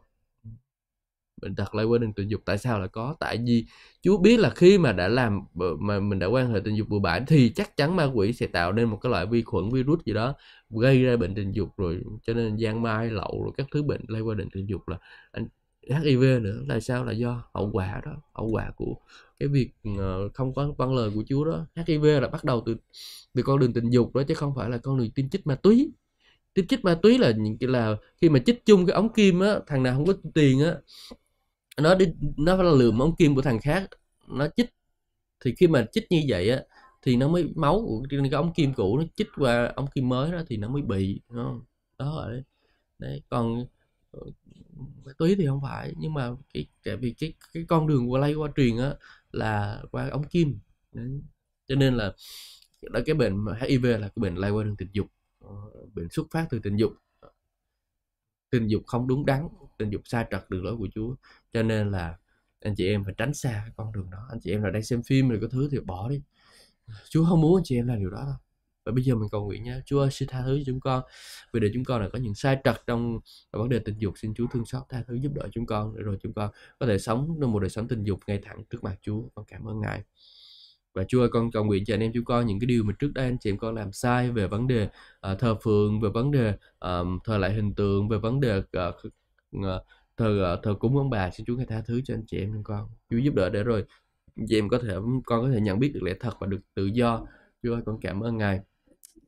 bệnh tật lây qua đường tình dục tại sao là có? Tại vì Chúa biết là khi mà đã làm mà mình đã quan hệ tình dục bừa bãi thì chắc chắn ma quỷ sẽ tạo nên một cái loại vi khuẩn, virus gì đó gây ra bệnh tình dục rồi, cho nên giang mai, lậu rồi các thứ bệnh, lây qua đường tình dục là anh HIV nữa. Là sao? Là do hậu quả đó, hậu quả của cái việc ờ, không có văn lời của Chúa đó. HIV là bắt đầu từ từ con đường tình dục đó, chứ không phải là con đường tiêm chích ma túy. Tiêm chích ma túy là những cái là khi mà chích chung cái ống kim á, thằng nào không có tiền á nó đi, nó phải là lượm ống kim của thằng khác. Nó chích. Thì khi mà chích như vậy á, thì nó mới, máu của cái ống kim cũ nó chích qua ống kim mới đó thì nó mới bị, đúng không? đó rồi đấy, còn ờ, túy thì không phải, nhưng mà cái tại vì cái cái con đường qua lây qua truyền á là qua ống kim. Đấy. cho nên là đó, cái bệnh HIV là cái bệnh lây qua đường tình dục. Ờ, bệnh xuất phát từ tình dục. Tình dục không đúng đắn, tình dục sai trật đường lối của Chúa cho nên là anh chị em phải tránh xa cái con đường đó. Anh chị em là đang xem phim rồi có thứ thì bỏ đi. Chúa không muốn anh chị em làm điều đó đâu. Và bây giờ mình cầu nguyện nha. Chúa ơi xin tha thứ cho chúng con vì để chúng con là có những sai trật trong vấn đề tình dục xin Chúa thương xót tha thứ giúp đỡ chúng con để rồi chúng con có thể sống trong một đời sống tình dục ngay thẳng trước mặt Chúa. Con cảm ơn Ngài. Và Chúa ơi con cầu nguyện cho anh em chúng con những cái điều mà trước đây anh chị em con làm sai về vấn đề uh, thờ phượng về vấn đề uh, thờ lại hình tượng về vấn đề uh, uh, thờ thờ cúng ông bà xin Chúa ngài tha thứ cho anh chị em chúng con Chúa giúp đỡ để rồi anh chị em có thể con có thể nhận biết được lẽ thật và được tự do. Chúa ơi con cảm ơn ngài.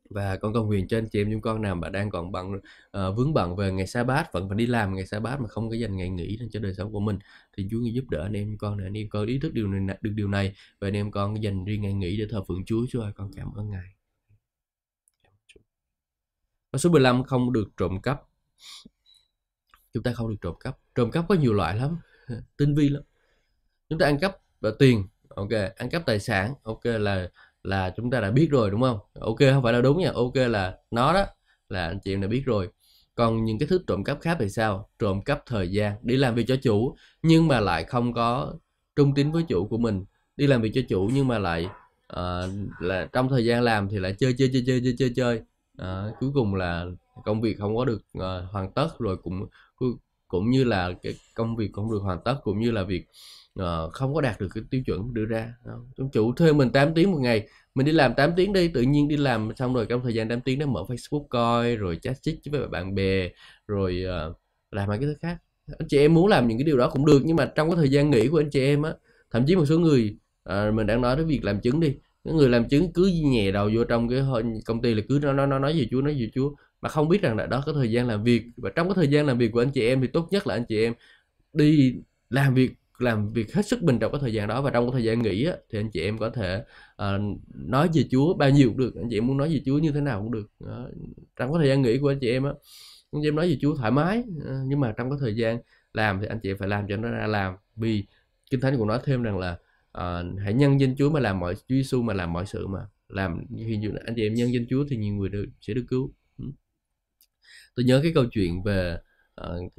Và con cầu nguyện cho anh chị em chúng con nào mà đang còn bận uh, vướng bận về ngày sa bát vẫn phải đi làm ngày sa bát mà không có dành ngày nghỉ cho đời sống của mình thì Chúa giúp đỡ anh em con để anh em con ý thức điều này được điều này và anh em con dành riêng ngày nghỉ để thờ phượng Chúa. Chúa ơi con cảm ơn Ngài. Và số 15 không được trộm cắp chúng ta không được trộm cắp. Trộm cắp có nhiều loại lắm. Tinh vi lắm. Chúng ta ăn cắp và tiền. Ok ăn cắp tài sản. Ok là là chúng ta đã biết rồi đúng không? Ok không phải là đúng nha. Ok là nó đó là anh chị em đã biết rồi. Còn những cái thứ trộm cắp khác thì sao? Trộm cắp thời gian đi làm việc cho chủ nhưng mà lại không có trung tín với chủ của mình. Đi làm việc cho chủ nhưng mà lại uh, là trong thời gian làm thì lại chơi chơi chơi chơi chơi chơi chơi đó, cuối cùng là công việc không có được uh, hoàn tất rồi cũng cũng như là cái công việc không được hoàn tất cũng như là việc uh, không có đạt được cái tiêu chuẩn đưa ra. Ông chủ thuê mình 8 tiếng một ngày mình đi làm 8 tiếng đi tự nhiên đi làm xong rồi trong thời gian 8 tiếng đó mở Facebook coi rồi chat chít với bạn bè rồi uh, làm mấy cái thứ khác. Anh chị em muốn làm những cái điều đó cũng được nhưng mà trong cái thời gian nghỉ của anh chị em á thậm chí một số người uh, mình đang nói đến việc làm chứng đi cái người làm chứng cứ nhẹ đầu vô trong cái công ty là cứ nó nó nó nói gì chúa nói gì chúa mà không biết rằng là đó có thời gian làm việc và trong cái thời gian làm việc của anh chị em thì tốt nhất là anh chị em đi làm việc làm việc hết sức mình trong cái thời gian đó và trong cái thời gian nghỉ á, thì anh chị em có thể uh, nói về Chúa bao nhiêu cũng được anh chị em muốn nói về Chúa như thế nào cũng được đó. trong cái thời gian nghỉ của anh chị em á anh chị em nói về Chúa thoải mái uh, nhưng mà trong cái thời gian làm thì anh chị em phải làm cho nó ra làm vì kinh thánh cũng nói thêm rằng là uh, hãy nhân danh Chúa mà làm mọi Chúa Giêsu mà làm mọi sự mà. Làm khi anh chị em nhân danh Chúa thì nhiều người được, sẽ được cứu. Ừ. Tôi nhớ cái câu chuyện về uh,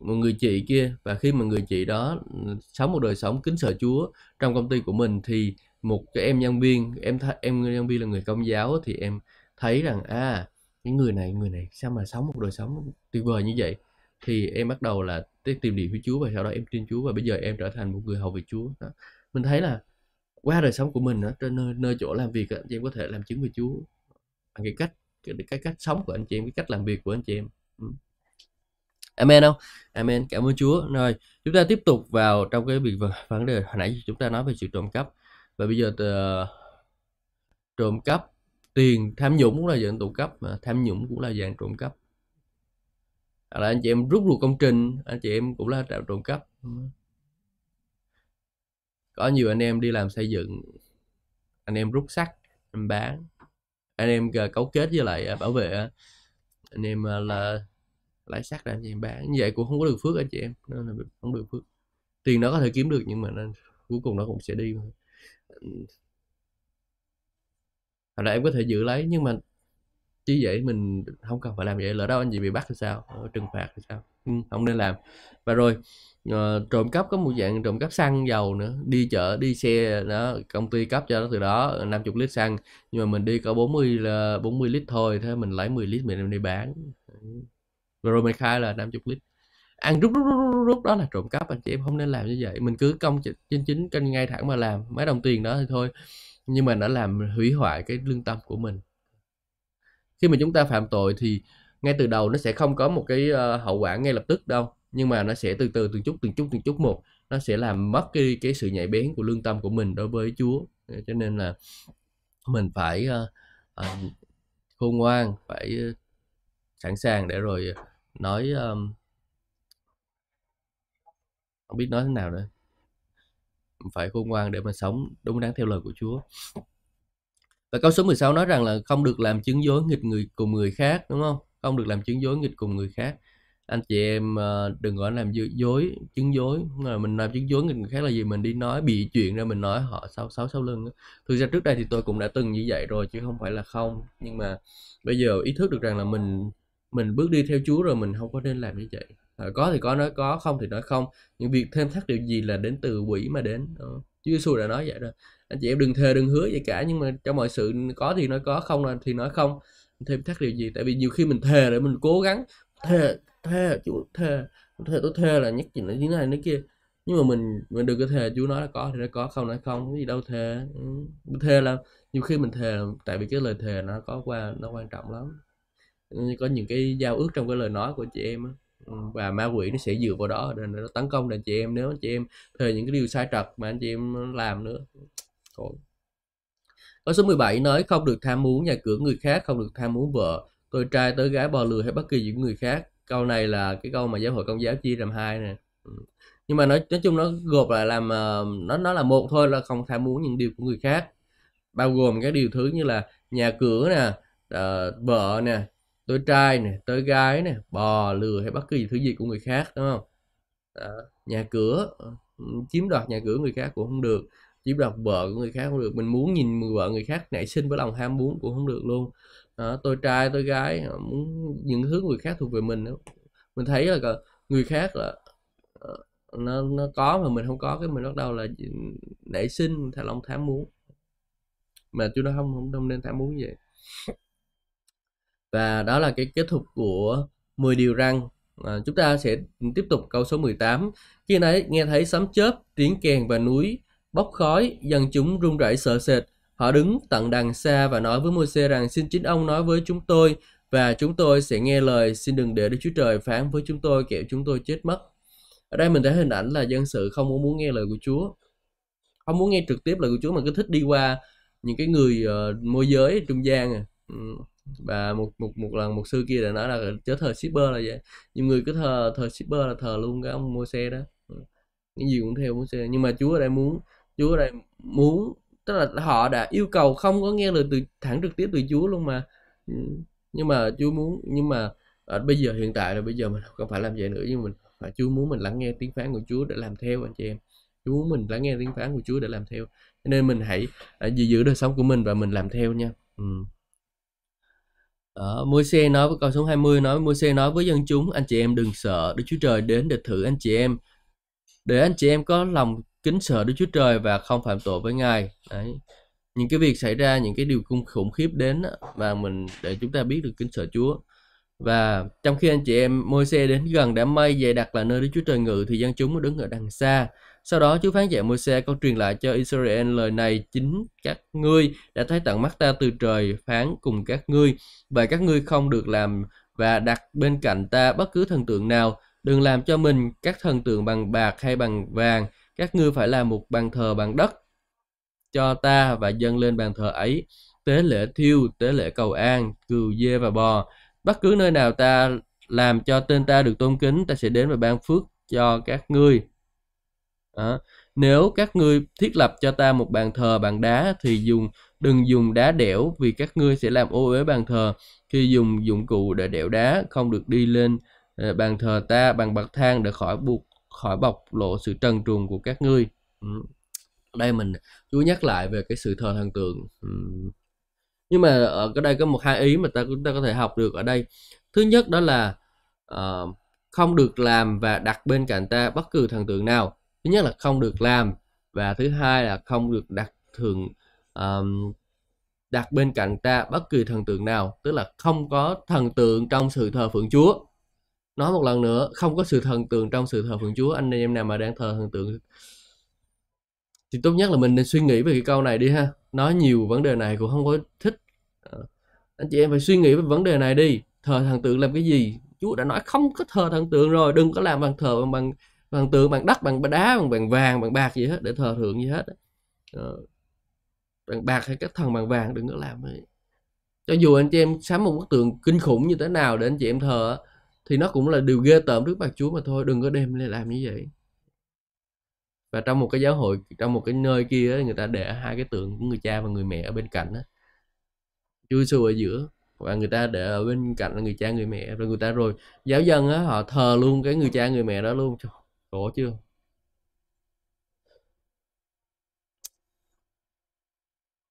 một người chị kia và khi mà người chị đó ừ, sống một đời sống kính sợ Chúa trong công ty của mình thì một cái em nhân viên em th- em nhân viên là người công giáo thì em thấy rằng à cái người này người này sao mà sống một đời sống tuyệt vời như vậy? Thì em bắt đầu là tìm điểm với Chúa và sau đó em tin Chúa và bây giờ em trở thành một người hầu việc Chúa. Đó mình thấy là qua đời sống của mình ở trên nơi, nơi chỗ làm việc anh chị em có thể làm chứng về Chúa bằng cái cách cái, cái cách sống của anh chị em cái cách làm việc của anh chị em ừ. Amen không? Amen. Cảm ơn Chúa. Rồi, chúng ta tiếp tục vào trong cái việc vấn đề hồi nãy chúng ta nói về sự trộm cắp. Và bây giờ uh, trộm cắp tiền tham nhũng cũng là dạng trộm cắp mà tham nhũng cũng là dạng trộm cắp. Hoặc là anh chị em rút ruột công trình, anh chị em cũng là trộm cắp. Ừ. Có nhiều anh em đi làm xây dựng, anh em rút sắt, anh bán. Anh em ờ, cấu kết với lại ờ, bảo vệ ờ, anh em là lãi sắt ra anh em bán. Như vậy cũng không có được phước anh chị em nên là không được phước. Tiền nó có thể kiếm được nhưng mà nó, cuối cùng nó cũng sẽ đi hoặc là em có thể giữ lấy nhưng mà chứ vậy mình không cần phải làm vậy lỡ đâu anh chị bị bắt thì sao? Trừng phạt thì sao? Ừ, không nên làm. Và rồi uh, trộm cắp có một dạng trộm cắp xăng dầu nữa đi chợ đi xe đó công ty cấp cho nó từ đó ờ, 50 lít xăng nhưng mà mình đi có 40 là 40 lít thôi thế mình lấy 10 lít mình đem đi bán. Rồi mình khai là 50 lít. Ăn rút rút rút rút đó là trộm cắp anh chị em không nên làm như vậy. Mình cứ công chính chính kênh ngay thẳng mà làm mấy đồng tiền đó thì thôi nhưng mà đã làm hủy hoại cái lương tâm của mình. Khi mà chúng ta phạm tội thì ngay từ đầu nó sẽ không có một cái uh, hậu quả ngay lập tức đâu nhưng mà nó sẽ từ từ từng chút từng chút từng chút một. Nó sẽ làm mất cái cái sự nhạy bén của lương tâm của mình đối với Chúa. Cho nên là mình phải uh, uh, khôn ngoan phải uh, sẵn sàng để rồi nói um, không biết nói thế nào nữa. Phải khôn ngoan để mà sống đúng đắn theo lời của Chúa. Và câu số 16 nói rằng là không được làm chứng dối nghịch người cùng người khác đúng không? Không được làm chứng dối nghịch cùng người khác anh chị em ờ, đừng có làm dối chứng dối. Mình làm chứng dối người khác là gì mình đi nói bị chuyện ra mình nói họ sau sáu sau lưng thực ra trước đây thì tôi cũng đã từng như vậy rồi chứ không phải là không. Nhưng mà bây giờ ý thức được rằng là mình mình bước đi theo Chúa rồi mình không có nên làm như vậy. À, có thì có nói có không thì nói không. Những việc thêm thắt điều gì là đến từ quỷ mà đến. Ờ. Chúa Giêsu đã nói vậy rồi. Anh chị em đừng thề đừng hứa gì cả. Nhưng mà trong mọi sự có thì nói có không thì nói không. Thêm thắt điều gì? Tại vì nhiều khi mình thề để mình cố gắng thề thề chú thề thề tôi thề là nhất gì như này như kia. Nhưng mà mình mình đừng có thề chú nói là có, thì nó có, không nói không, cái gì đâu thề ừ. thề là, nhiều khi mình thề, tại vì cái lời thề nó có qua, nó quan trọng lắm. Có những cái giao ước trong cái lời nói của chị em á. Ừ, và ma quỷ nó sẽ dựa vào đó để nó tấn công đàn chị em. Nếu chị em thề những cái điều sai trật mà anh chị em làm nữa Thôi. câu số 17 nói, không được tham muốn nhà cửa người khác, không được tham muốn vợ. Tôi trai tới gái bò lừa hay bất kỳ những người khác câu này là cái câu mà giáo hội công giáo chia làm hai nè. Ừ. Nhưng mà nói nói chung nó gộp lại làm ờ, nó nó là một thôi là không tham muốn những điều của người khác. Bao gồm các điều thứ như là nhà cửa nè uh, vợ nè tôi trai nè tôi gái nè bò lừa hay bất kỳ thứ gì của người khác đúng không? Đó. nhà cửa ờ, chiếm đoạt nhà cửa người khác cũng không được chiếm đoạt vợ của người khác không được. Mình muốn nhìn vợ người khác nảy sinh với lòng ham muốn cũng không được luôn à, tôi trai tôi gái à, muốn những thứ người khác thuộc về mình đó. mình thấy là người khác là ờ, nó nó có mà mình không có cái mình bắt đầu là nảy sinh theo lòng tham muốn mà chúng nó không không, không nên tham muốn vậy. Và đó là cái kết thúc của 10 điều răng à, ờ, chúng ta sẽ tiếp tục câu số 18 khi nãy nghe thấy sấm chớp tiếng kèn và núi bốc khói dân chúng run rẩy sợ sệt họ đứng tận đằng xa và nói với Môi-se rằng xin chính ông nói với chúng tôi và chúng tôi sẽ nghe lời xin đừng để Đức Chúa Trời phán với chúng tôi kẻo chúng tôi chết mất ở đây mình thấy hình ảnh là dân sự không muốn nghe lời của Chúa không muốn nghe trực tiếp lời của Chúa mà cứ thích đi qua những cái người uh, môi giới trung gian à. Ừ và một một một lần một sư kia đã nói là chớ thờ shipper là vậy nhiều người cứ thờ thờ shipper là thờ luôn cái ông mua xe đó ừ. cái gì cũng theo mua xe nhưng mà chúa ở đây muốn chúa ở đây muốn tức là họ đã yêu cầu không có nghe lời từ thẳng trực tiếp từ chúa luôn mà. Ừ, nhưng mà chúa muốn nhưng mà à, bây giờ hiện tại là bây giờ mình không phải làm vậy nữa nhưng mình phải chúa muốn mình lắng nghe tiếng phán của chúa để làm theo anh chị em. Chúa muốn mình lắng nghe tiếng phán của chúa để làm theo. Nên mình hãy ờ, giữ giữ đời sống của mình và mình làm theo nha. Ừ. Đó, Môi-se nói với câu số 20 nói Môi-se nói với dân chúng anh chị em đừng sợ Đức Chúa Trời đến để thử anh chị em. Để anh chị em có lòng kính sợ Đức Chúa Trời và không phạm tội với Ngài. Đấy. Những cái việc xảy ra, những cái điều cung khủng khiếp đến và mình, để chúng ta biết được kính sợ Chúa. Và trong khi anh chị em môi xe đến gần đám mây dày đặt là nơi Đức Chúa Trời ngự, thì dân chúng đứng ở đằng xa. Sau đó, Chúa phán dạy môi xe con truyền lại cho Israel lời này chính các ngươi đã thấy tận mắt ta từ trời phán cùng các ngươi. Và các ngươi không được làm và đặt bên cạnh ta bất cứ thần tượng nào. Đừng làm cho mình các thần tượng bằng bạc hay bằng vàng các ngươi phải làm một bàn thờ bằng đất cho ta và dâng lên bàn thờ ấy. Tế lễ thiêu tế lễ cầu an cừu dê và bò. Bất cứ nơi nào ta làm cho tên ta được tôn kính ta sẽ đến và ban phước cho các ngươi. À, Nếu các ngươi thiết lập cho ta một bàn thờ bằng đá thì dùng đừng dùng đá đẽo vì các ngươi sẽ làm ô uế bàn thờ. Khi dùng dụng cụ để đẽo đá không được đi lên ờ, bàn thờ ta bằng bậc thang để khỏi buộc khỏi bộc lộ sự trần truồng của các ngươi. Ừ. Đây mình chú nhắc lại về cái sự thờ thần tượng. Ừ. Nhưng mà ở cái đây có một hai ý mà ta chúng ta có thể học được ở đây. Thứ nhất đó là uh, không được làm và đặt bên cạnh ta bất cứ thần tượng nào thứ nhất là không được làm và thứ hai là không được đặt thường um, đặt bên cạnh ta bất kỳ thần tượng nào tức là không có thần tượng trong sự thờ phượng chúa nói một lần nữa không có sự thần tượng trong sự thờ phượng chúa anh em nào mà đang thờ thần tượng thì tốt nhất là mình nên suy nghĩ về cái câu này đi ha. Nói nhiều vấn đề này cũng không có thích. Ờ, anh chị em phải suy nghĩ về vấn đề này đi. Thờ thần tượng làm cái gì? Chúa đã nói không có thờ thần tượng rồi đừng có làm bằng thờ bằng, bằng bằng tượng bằng đất bằng đá bằng bằng vàng bằng bạc gì hết để thờ thượng gì hết ờ, bằng bạc hay các thần bằng vàng đừng có làm ấy. cho dù anh chị em sắm một bức tượng kinh khủng như thế nào để anh chị em thờ thì nó cũng là điều ghê tởm trước mặt Chúa mà thôi, đừng có đem lên làm như vậy và trong một cái giáo hội, trong một cái nơi kia người ta để hai cái tượng của người cha và người mẹ ở bên cạnh đó Chúa Giêsu ở giữa, và người ta để ở bên cạnh là người cha, người mẹ rồi người ta, rồi giáo dân á, họ thờ luôn cái người cha, người mẹ đó luôn Có chưa?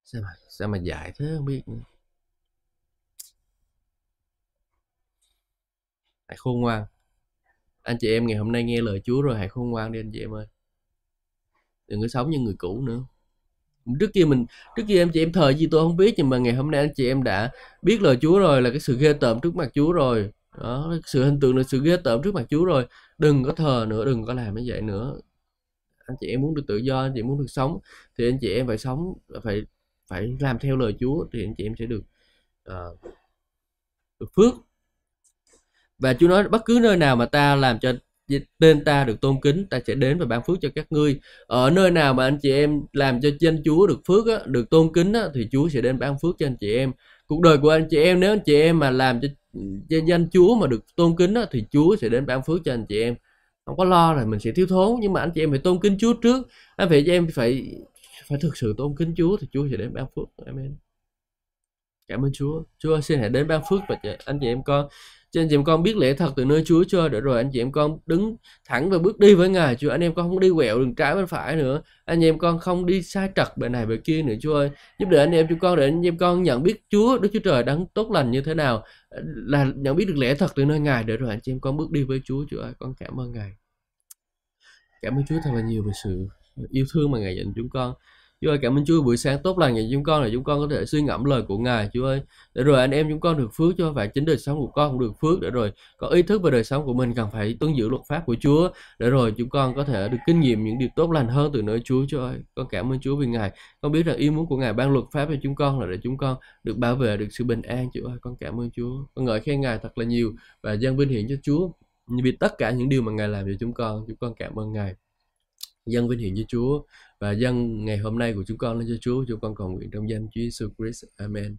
Sao mà sao mà dạy thế, không biết nữa. Hãy khôn ngoan. Anh chị em ngày hôm nay nghe lời Chúa rồi hãy khôn ngoan đi anh chị em ơi. Đừng có sống như người cũ nữa. Trước kia mình trước kia em chị em thờ gì tôi không biết nhưng mà ngày hôm nay anh chị em đã biết lời Chúa rồi là cái sự ghê tởm trước mặt Chúa rồi đó sự hình tượng là sự ghê tởm trước mặt Chúa rồi đừng có thờ nữa đừng có làm như vậy nữa anh chị em muốn được tự do anh chị muốn được sống thì anh chị em phải sống phải phải làm theo lời Chúa thì anh chị em sẽ được uh, được phước và Chúa nói bất cứ nơi nào mà ta làm cho tên ta được tôn kính ta sẽ đến và ban phước cho các ngươi. Ở nơi nào mà anh chị em làm cho danh Chúa được phước á, được tôn kính á, thì Chúa sẽ đến ban phước cho anh chị em. Cuộc đời của anh chị em nếu anh chị em mà làm cho, cho danh Chúa mà được tôn kính á, thì Chúa sẽ đến ban phước cho anh chị em. Không có lo là mình sẽ thiếu thốn nhưng mà anh chị em phải tôn kính Chúa trước. Anh phải cho em phải phải thực sự tôn kính Chúa thì Chúa sẽ đến ban phước. Amen. Cảm ơn Chúa. Chúa xin hãy đến ban phước và anh chị em con cho anh chị em con biết lẽ thật từ nơi Chúa chưa để rồi. Anh chị em con đứng thẳng và bước đi với Ngài. Chúa, anh em con không đi quẹo đường trái bên phải nữa. Anh em con không đi sai trật bề này bề kia nữa, Chúa ơi. Giúp đỡ anh em chúng con, để anh em con nhận biết Chúa, Đức Chúa Trời đang tốt lành như thế nào, là nhận biết được lẽ thật từ nơi Ngài để rồi anh chị em con bước đi với Chúa. Chúa ơi, con cảm ơn Ngài. Cảm ơn Chúa thật là nhiều về sự yêu thương mà Ngài dành chúng con. Chúa ơi, cảm ơn Chúa buổi sáng tốt lành ngày chúng con là chúng con có thể suy ngẫm lời của Ngài Chúa ơi. Để rồi anh em chúng con được phước cho và chính đời sống của con cũng được phước. Để rồi có ý thức về đời sống của mình, cần phải tuân giữ luật pháp của Chúa. Để rồi chúng con có thể được kinh nghiệm những điều tốt lành hơn từ nơi Chúa Chúa ơi. Con cảm ơn Chúa vì Ngài. Con biết rằng ý muốn của Ngài ban luật pháp cho chúng con là để chúng con được bảo vệ, được sự bình an Chúa ơi. Con cảm ơn Chúa. Con ngợi khen Ngài thật là nhiều và dân vinh hiển cho Chúa vì tất cả những điều mà Ngài làm cho chúng con. Chúng con cảm ơn Ngài dân vinh hiển cho Chúa. Và dân ngày hôm nay của chúng con lên cho Chúa chúng con cầu nguyện trong danh Chúa Jesus Christ. Amen.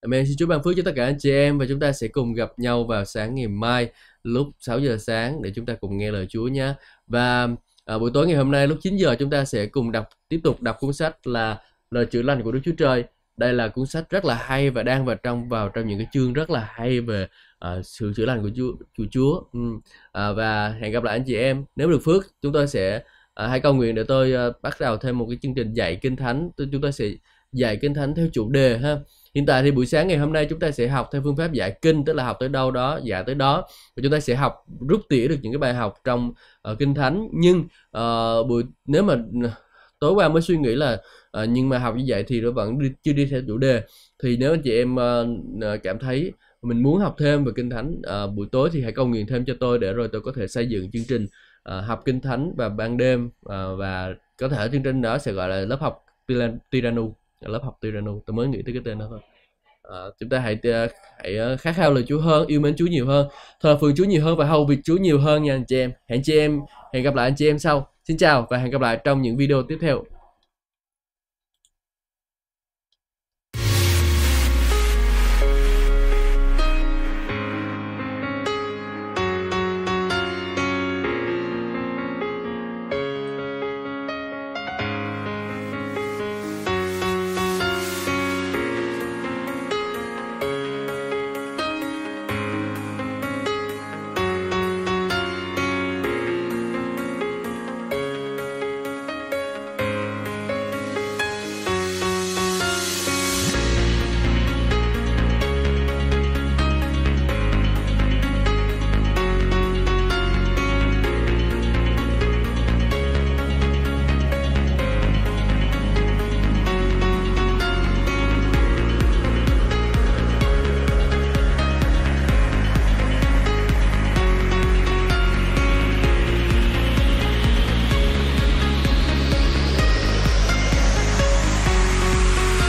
Amen. Xin Chúa ban phước cho tất cả anh chị em và chúng ta sẽ cùng gặp nhau vào sáng ngày mai lúc 6 giờ sáng để chúng ta cùng nghe lời Chúa nhé. Và à, buổi tối ngày hôm nay lúc 9 giờ chúng ta sẽ cùng đọc tiếp tục đọc cuốn sách là lời chữa lành của Đức Chúa Trời. Đây là cuốn sách rất là hay và đang vào trong vào trong những cái chương rất là hay về uh, sự chữa lành của Chúa của Chúa. Ừ. uh, và hẹn gặp lại anh chị em. Nếu được phước chúng tôi sẽ à, hãy cầu nguyện để tôi uh, bắt đầu thêm một cái chương trình dạy kinh thánh. Tôi, chúng ta sẽ dạy kinh thánh theo chủ đề ha. Hiện tại thì buổi sáng ngày hôm nay chúng ta sẽ học theo phương pháp dạy kinh tức là học tới đâu đó dạy tới đó. Và chúng ta sẽ học rút tỉa được những cái bài học trong uh, kinh thánh. Nhưng uh, buổi nếu mà tối qua mới suy nghĩ là uh, nhưng mà học như vậy thì nó vẫn đi, chưa đi theo chủ đề. Thì nếu anh chị em uh, cảm thấy mình muốn học thêm về kinh thánh uh, buổi tối thì hãy cầu nguyện thêm cho tôi để rồi tôi có thể xây dựng chương trình uh, học kinh thánh vào ban đêm uh, và có thể chương trình đó sẽ gọi là lớp học Tiranu lớp học Tiranu. Tôi mới nghĩ tới cái tên đó thôi. Uh, chúng ta hãy hãy khát khao lời Chúa hơn yêu mến Chúa nhiều hơn. Thờ phượng Chúa nhiều hơn và hầu việc Chúa nhiều hơn nha anh chị em. Hẹn chị em hẹn gặp lại anh chị em sau. Xin chào và hẹn gặp lại trong những video tiếp theo.